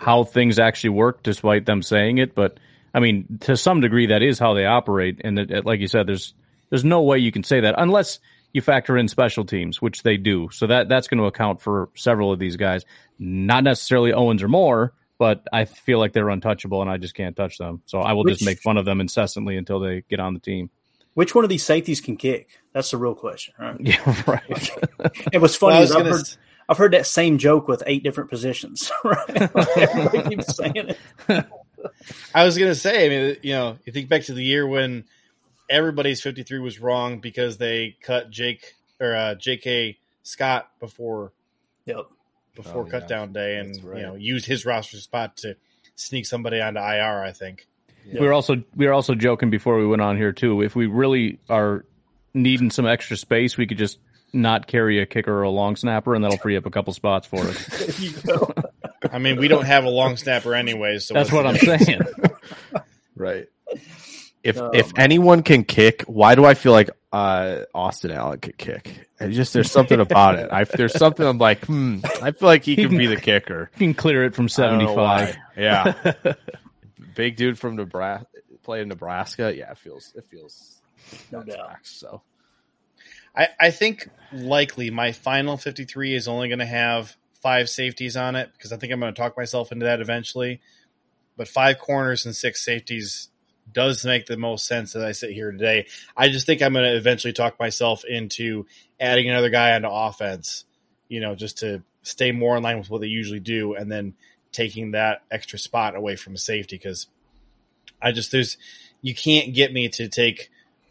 how things actually work, despite them saying it. But I mean, to some degree, that is how they operate. And it, it- like you said, there's there's no way you can say that unless you factor in special teams, which they do. So that that's going to account for several of these guys. Not necessarily Owens or more, but I feel like they're untouchable, and I just can't touch them. So I will just make fun of them incessantly until they get on the team. Which one of these safeties can kick? That's the real question. Right? Yeah, right. And what's funny Well, I was gonna heard, s- I've heard that same joke with eight different positions. Right? Everybody keeps saying it. I was gonna say, I mean, you know, you think back to the year when everybody's 53 was wrong because they cut Jake or uh, J.K. Scott before Yep. before Oh, yeah. cut down day, and right. you know, used his roster spot to sneak somebody onto IR. I think. We were also we were also joking before we went on here too. If we really are needing some extra space, we could just not carry a kicker or a long snapper, and that'll free up a couple spots for us. There you go. I mean, we don't have a long snapper anyways, so That's what I'm saying. Right. If Oh, if anyone can kick, why do I feel like uh, Austin Allen could kick? It's just there's something about it. I there's something I'm like, hmm. I feel like he can be the kicker. He can clear it from I don't know 75. Yeah, big dude from Nebraska, playing Nebraska. Yeah, it feels it feels No doubt. tracks, So I, I think likely my final 53 is only going to have five safeties on it because I think I'm going to talk myself into that eventually. But five corners and six safeties does make the most sense as I sit here today. I just think I'm going to eventually talk myself into adding another guy onto offense, you know, just to stay more in line with what they usually do and then taking that extra spot away from a safety because I just, there's, you can't get me to take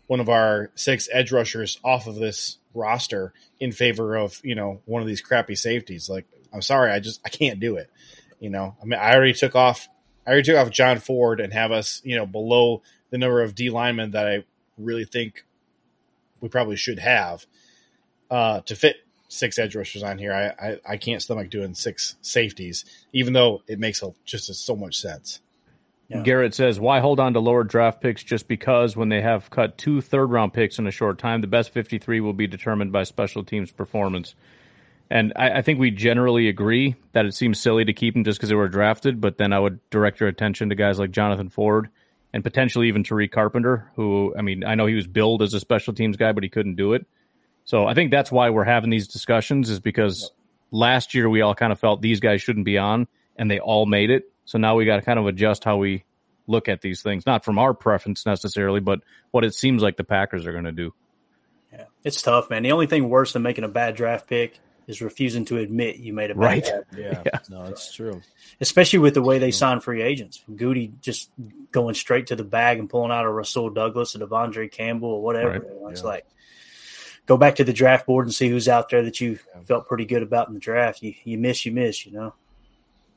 one of our six edge rushers off of this roster in favor of you know one of these crappy safeties. Like I'm sorry, I just I can't do it. You know, I mean, I already took off. I already took off John Ford and have us you know below the number of D linemen that I really think we probably should have uh, to fit six edge rushers on here. I, I I can't stomach doing six safeties, even though it makes a, just so much sense. Yeah. Garrett says, "Why hold on to lower draft picks just because when they have cut two third round picks in a short time, the best 53 will be determined by special teams performance." And I, I think we generally agree that it seems silly to keep them just because they were drafted. But then I would direct your attention to guys like Jonathan Ford and potentially even Tariq Carpenter, who I mean, I know he was billed as a special teams guy, but he couldn't do it. So I think that's why we're having these discussions is because last year we all kind of felt these guys shouldn't be on, and they all made it. So now we got to kind of adjust how we look at these things, not from our preference necessarily, but what it seems like the Packers are going to do. Yeah, it's tough, man. The only thing worse than making a bad draft pick is refusing to admit you made a bad Right. draft Yeah, Yeah. no, it's true. especially with the way they sign free agents. Gutey just going straight to the bag and pulling out a Rasul Douglas, a De'Vondre Campbell, or whatever. Right. It's Yeah. like go back to the draft board and see who's out there that you felt pretty good about in the draft. You you miss, you miss, you know.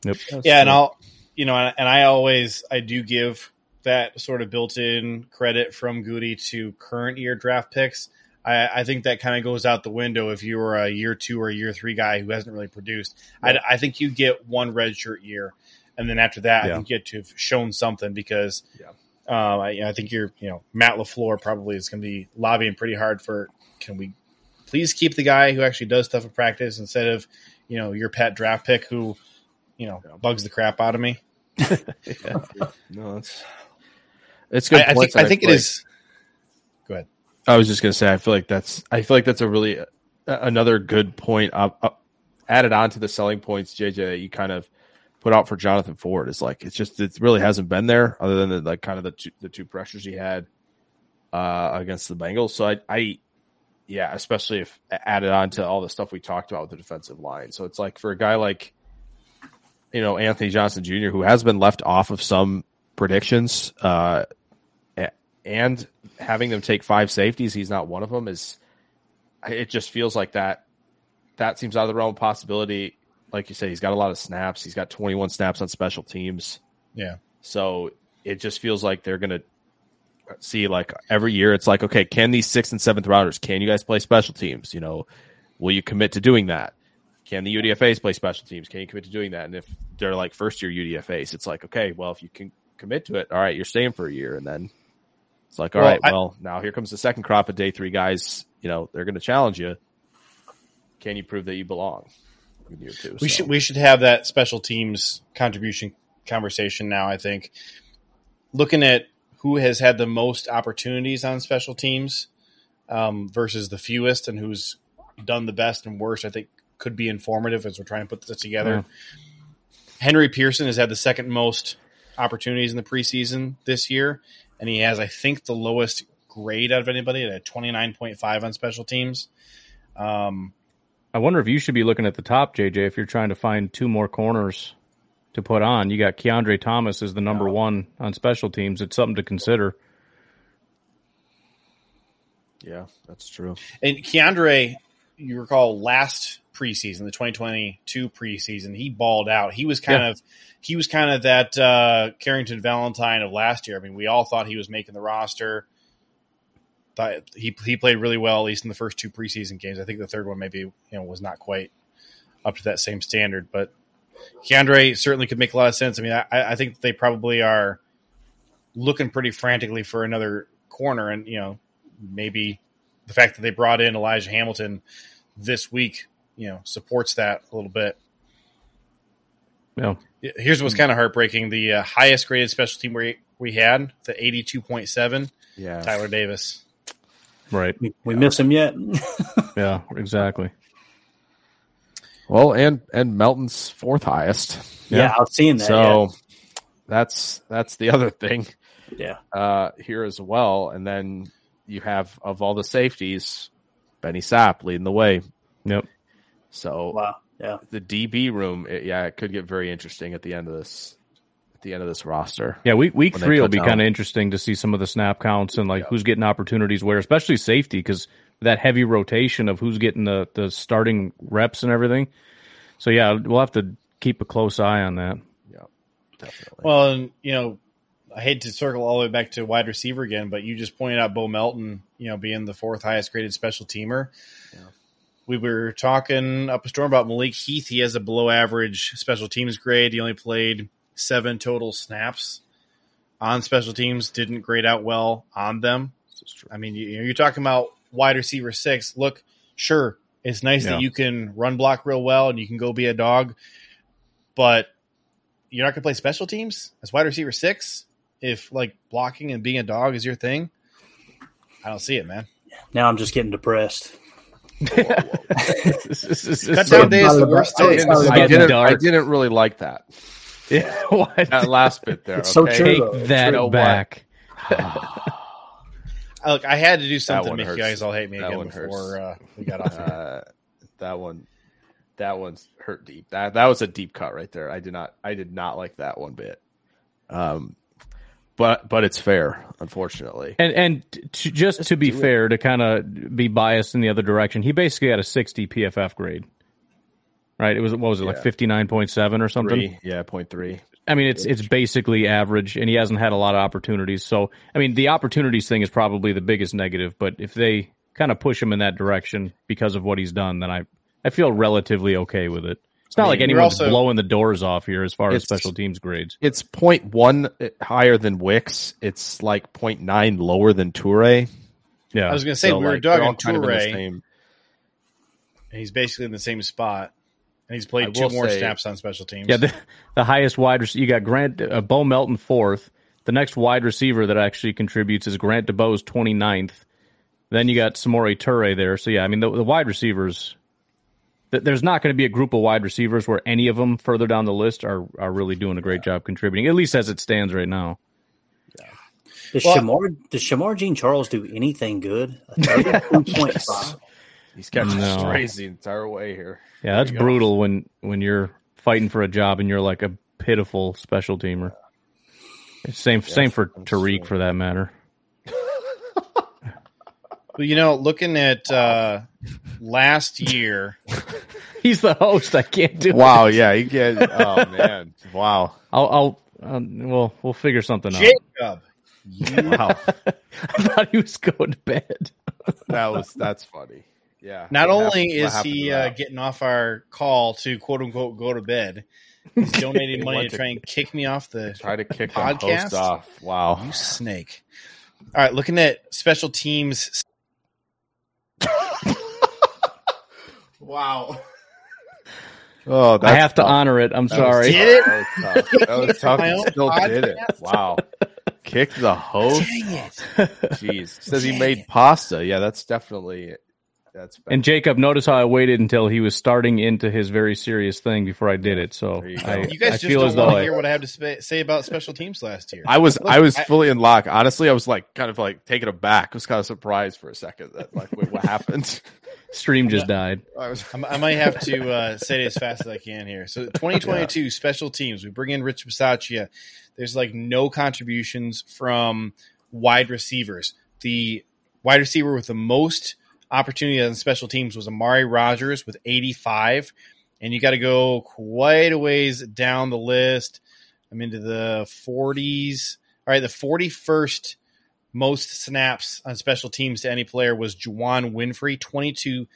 Yep. yeah, and I'll you know, and I always I do give that sort of built-in credit from Gutey to current year draft picks. I, I think that kind of goes out the window if you are a year two or a year three guy who hasn't really produced. I, I think you get one redshirt year, and then after that, Yeah. I think you get to have shown something because Yeah. um, I, I think you're you know Matt LaFleur probably is going to be lobbying pretty hard for can we please keep the guy who actually does stuff in practice instead of you know your pet draft pick who you know bugs the crap out of me. No, it's it's good. I, I think points, and I think it feel. Go ahead. I was just gonna say, I feel like that's, I feel like that's a really uh, another good point uh, uh, added on to the selling points, JJ, that you kind of put out for Jonathan Ford. Is like it's just it really hasn't been there, other than the, like kind of the two, the two pressures he had uh, against the Bengals. So I, I, yeah, especially if added on to all the stuff we talked about with the defensive line. So it's like for a guy like you know Anthony Johnson Jr., who has been left off of some predictions. Uh, and having them take five safeties, he's not one of them. Is it just feels like that? That seems out of the realm of possibility. Like you say, he's got a lot of snaps. He's got 21 snaps on special teams. Yeah. So it just feels like they're gonna see like every year. It's like, okay, can these sixth and seventh routers Can you guys play special teams? You know, will you commit to doing that? Can the UDFA's play special teams? Can you commit to doing that? And if they're like first year UDFA's, it's like, okay, well, if you can commit to it, all right, you're staying for a year, and then it's like, all Well, right, I- well, now here comes the second crop of day three guys. You know, they're going to challenge you. Can you prove that you belong year two? We So, should we should have that special teams contribution conversation now. I think looking at who has had the most opportunities on special teams um, versus the fewest, and who's done the best and worst. I think could be informative as we're trying to put this together. Henry Pearson has had the second most opportunities in the preseason this year, and he has, I think, the lowest grade out of anybody at a twenty nine point five on special teams. Um, I wonder if you should be looking at the top, JJ, if you're trying to find two more corners to put on. You got Kiondre Thomas as the number one on special teams. It's something to consider. yeah, that's true. And Keandre, you recall last preseason, the 2022 preseason, he balled out. He was kind Yeah. of he was kind of that uh, Carrington Valentine of last year. I mean, we all thought he was making the roster. Thought he he played really well, at least in the first two preseason games. I think the third one maybe you know was not quite up to that same standard, but Kiondre certainly could make a lot of sense. I mean, I, I think they probably are looking pretty frantically for another corner, and you know maybe the fact that they brought in Elijah Hamilton this week, you know, supports that a little bit. Yeah. Here's what's kind of heartbreaking: the uh, highest graded special team we we had, the 82.7, Yeah, Tyler Davis. Right. We, we miss him yet? Yeah, exactly. Well, and and Melton's fourth highest. yeah, I was seeing that. so that's that's the other thing yeah. uh, here as well. And then you have of all the safeties, Benny Sapp leading the way. Yep. So Wow. Yeah. the DB room, it, yeah, it could get very interesting at the end of this at the end of this roster. Yeah, week week three will be kind of interesting to see some of the snap counts and like who's getting opportunities where, especially safety, because that heavy rotation of who's getting the the starting reps and everything. So yeah, we'll have to keep a close eye on that. Yeah, definitely. Well, and you know, I hate to circle all the way back to wide receiver again, but you just pointed out Bo Melton, you know, being the fourth highest graded special teamer. We were talking up a storm about Malik Heath. He has a below average special teams grade. He only played seven total snaps on special teams. Didn't grade out well on them. I mean, you, you're talking about wide receiver six. Look, sure, it's nice Yeah. that you can run block real well and you can go be a dog, but you're not going to play special teams as wide receiver six if like blocking and being a dog is your thing. I don't see it, man. Now I'm just getting depressed. Cut down day is the worst I day. didn't, I didn't, I didn't really like that. Yeah, what? That last bit there. It's so true, Take though. that You know what? back. Look, I had to do something to make hurts. you guys all hate me That again before uh, we got off. Uh, that one, that one's hurt deep. That that was a deep cut right there. I did not, I did not like that one bit. Um, but but it's fair, unfortunately. And and to, just to be do it. fair, to kind of be biased in the other direction, he basically had a 60 PFF grade. Right? It was what was it like 59.7 or something? Three, yeah, point three. I mean, it's it's basically average, and he hasn't had a lot of opportunities. So, I mean, the opportunities thing is probably the biggest negative. But if they kind of push him in that direction because of what he's done, then I I feel relatively okay with it. It's not I mean, like anyone's also- blowing the doors off here as far as special teams grades. It's point one higher than Wicks. It's like point nine lower than Toure. Yeah, I was going to say So, we were like, they're all talking kind of in Toure, and he's basically in the same spot, and he's played two more say- snaps on special teams. Yeah, the, the highest wide receiver. You got Grant uh, Bo Melton fourth. The next wide receiver that actually contributes is Grant DuBose 29th. Then you got Samori Toure there. So yeah, I mean the, the wide receivers. Th- There's not going to be a group of wide receivers where any of them further down the list are are really doing a great job contributing. At least as it stands right now. Does Well- Shemar does Shemar Jean Charles do anything good? A 32.5? He's catching No. strays the entire way here. Yeah, that's you brutal when when you're fighting for a job and you're like a pitiful special teamer. It's same same for I'm Tariq sure. for that matter. But you know, looking at uh, last year, He's the host. I can't do it. Wow, yeah, he get. Oh man, wow, I'll, I'll, um, well, we'll figure something out. Jacob, wow. I thought he was going to bed. That was that's funny. Yeah. not What only happened- what is happened he uh, getting off our call to quote unquote go to bed, he's donating money went to to- try and kick me off the try to kick the podcast? host off? Wow. You snake. All right, looking at special teams. Wow. Oh, that's I have to honor it. I'm That was sorry. Did tough. That was tough. That was tough. My He own still did it. Wow. Kick the host. Dang it! Jeez. Says he made pasta. Yeah, that's definitely that's bad. And Jacob, notice how I waited until he was starting into his very serious thing before I did it. So you. I, You guys I just feel don't though want to I, hear what I have to sp- say about special teams last year. I was Look, I was I- fully in lock. Honestly, I was like kind of like taken aback. I was kind of surprised for a second that like wait, what happened? stream just died. I was I'm- might have to uh, say it as fast as I can here. So 2022 special teams. We bring in Rich Bisaccia. There's like no contributions from wide receivers. The wide receiver with the most opportunity on special teams was Amari Rodgers with 85. And you got to go quite a ways down the list. I'm into the 40s. All right, the 41st most snaps on special teams to any player was Juwann Winfree, 22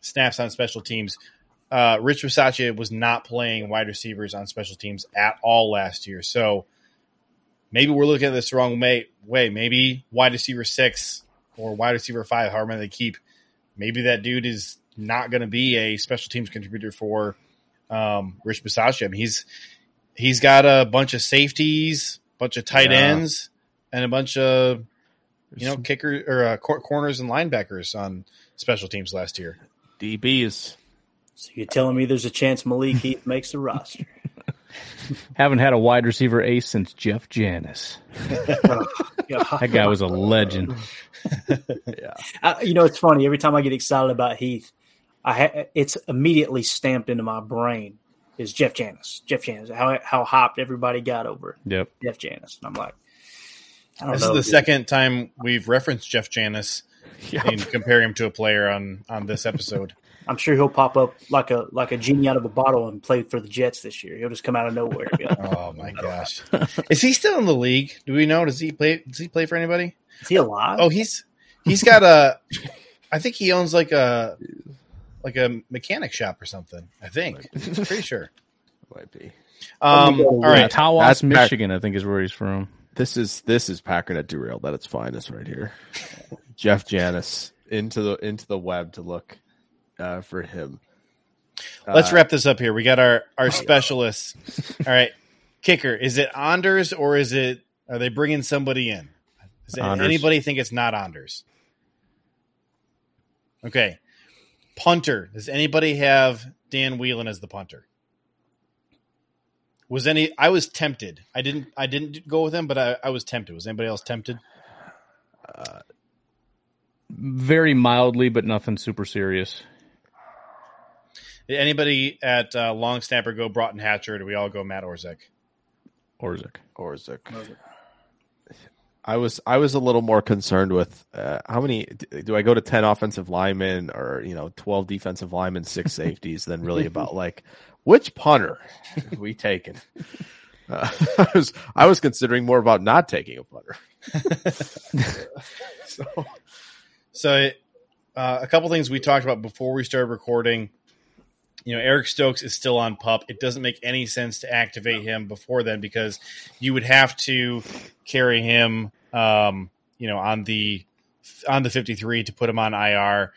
snaps on special teams. Uh, Rich Bisaccia was not playing wide receivers on special teams at all last year. So maybe we're looking at this the wrong way. Maybe wide receiver six or wide receiver five, however many they keep, maybe that dude is not going to be a special teams contributor for um, Rich Bisaccia. I mean, he's he's got a bunch of safeties, bunch of tight Yeah. ends, and a bunch of you know kicker or uh, cor- corners and linebackers on special teams last year. DBs. So you're telling me there's a chance Malik Heath makes the roster? Haven't had a wide receiver ace since Jeff Janis. That guy was a legend. Yeah. Uh, I, you know, it's funny. Every time I get excited about Heath, I ha- it's immediately stamped into my brain is Jeff Janis. Jeff Janis. How how hyped everybody got over Yep. Jeff Janis. And I'm like, I don't This know. is the dude. second time we've referenced Jeff Janis and compare him to a player on on this episode. I'm sure he'll pop up like a like a genie out of a bottle and play for the Jets this year. He'll just come out of nowhere. and oh my gosh, is he still in the league? Do we know? Does he play? Does he play for anybody? Is he alive? Oh, he's he's got a. I think he owns like a like a mechanic shop or something. I think. Pretty sure. Might be. Um, all right. Tawas, That's back- Michigan, I think is where he's from. This is this is Packernet derailed at its finest right here. Jeff Janis into the into the web to look uh, for him. Let's Uh, wrap this up here. We got our our specialists. All right, kicker. Is it Anders or is it? Are they bringing somebody in? Does Anders. anybody think it's not Anders? Okay, punter. Does anybody have Dan Whelan as the punter? Was any? I was tempted. I didn't. I didn't go with him, but I, I was tempted. Was anybody else tempted? Very mildly, but nothing super serious. Did anybody at uh, long snapper go Broughton Hatcher? Or do we all go Matt Orzech? Orzech. Orzech. I was I was a little more concerned with uh, how many do I go to ten offensive linemen or you know twelve defensive linemen, six safeties, than really about like which punter are we taking. Uh, I was I was considering more about not taking a punter. so So, uh, a couple things we talked about before we started recording. You know, Eric Stokes is still on pup. It doesn't make any sense to activate him before then because you would have to carry him, um, you know, on the on the fifty three to put him on IR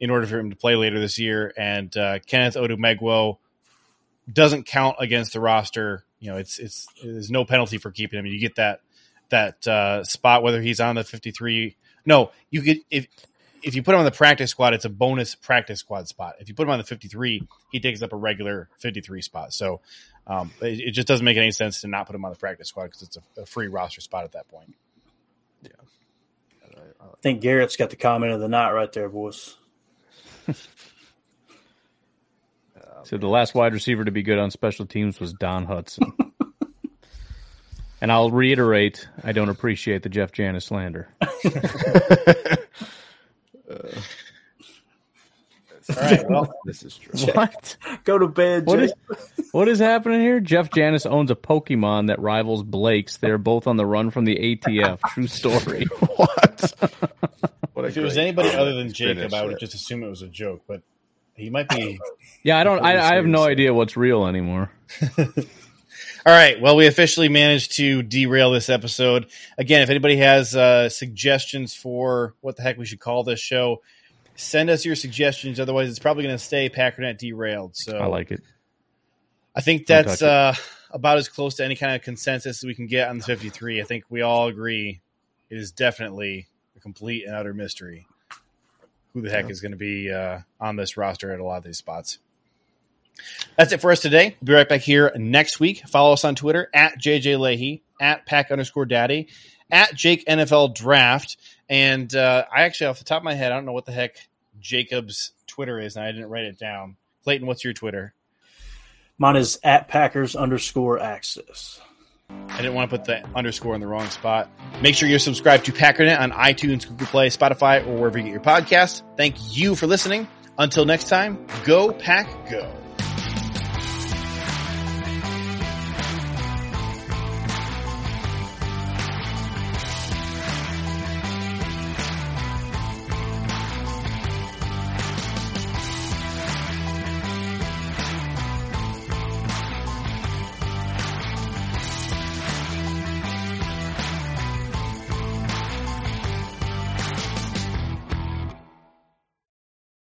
in order for him to play later this year. And uh, Kenneth Odumegwu doesn't count against the roster. You know, it's it's there's no penalty for keeping him. You get that that uh, spot whether he's on the fifty three. No, you get if if you put him on the practice squad, it's a bonus practice squad spot. If you put him on the 53, he takes up a regular 53 spot. So um, it, it just doesn't make any sense to not put him on the practice squad because it's a, a free roster spot at that point. Yeah. I think Garrett's got the comment of the night right there, boys. So the last wide receiver to be good on special teams was Don Hutson. and I'll reiterate, I don't appreciate the Jeff Janis slander. All right. Well, this is true. What? Go to bed, What Jay. is what is happening here? Jeff Janis owns a Pokemon that rivals Blake's. They're both on the run from the ATF. True story. what? What if it was anybody comment other than Jacob, I would with. just assume it was a joke, but he might be. Yeah, I don't. I, I have no idea what's real anymore. All right. Well, we officially managed to derail this episode. Again, if anybody has uh, suggestions for what the heck we should call this show, send us your suggestions. Otherwise, it's probably going to stay Packernet derailed. So I like it. I think that's uh, about as close to any kind of consensus we can get on the 53. I think we all agree it is definitely a complete and utter mystery who the heck is going to be uh, on this roster at a lot of these spots. That's it for us today. We'll be right back here next week. Follow us on Twitter at JJ Lahey, at Pack underscore Daddy, at Jake NFL Draft. And uh, I actually, off the top of my head, I don't know what the heck Jacob's Twitter is, and I didn't write it down. Clayton, what's your Twitter? Mine is at Packers underscore access. I didn't want to put the underscore in the wrong spot. Make sure you're subscribed to Packernet on iTunes, Google Play, Spotify, or wherever you get your podcasts. Thank you for listening. Until next time, go pack go.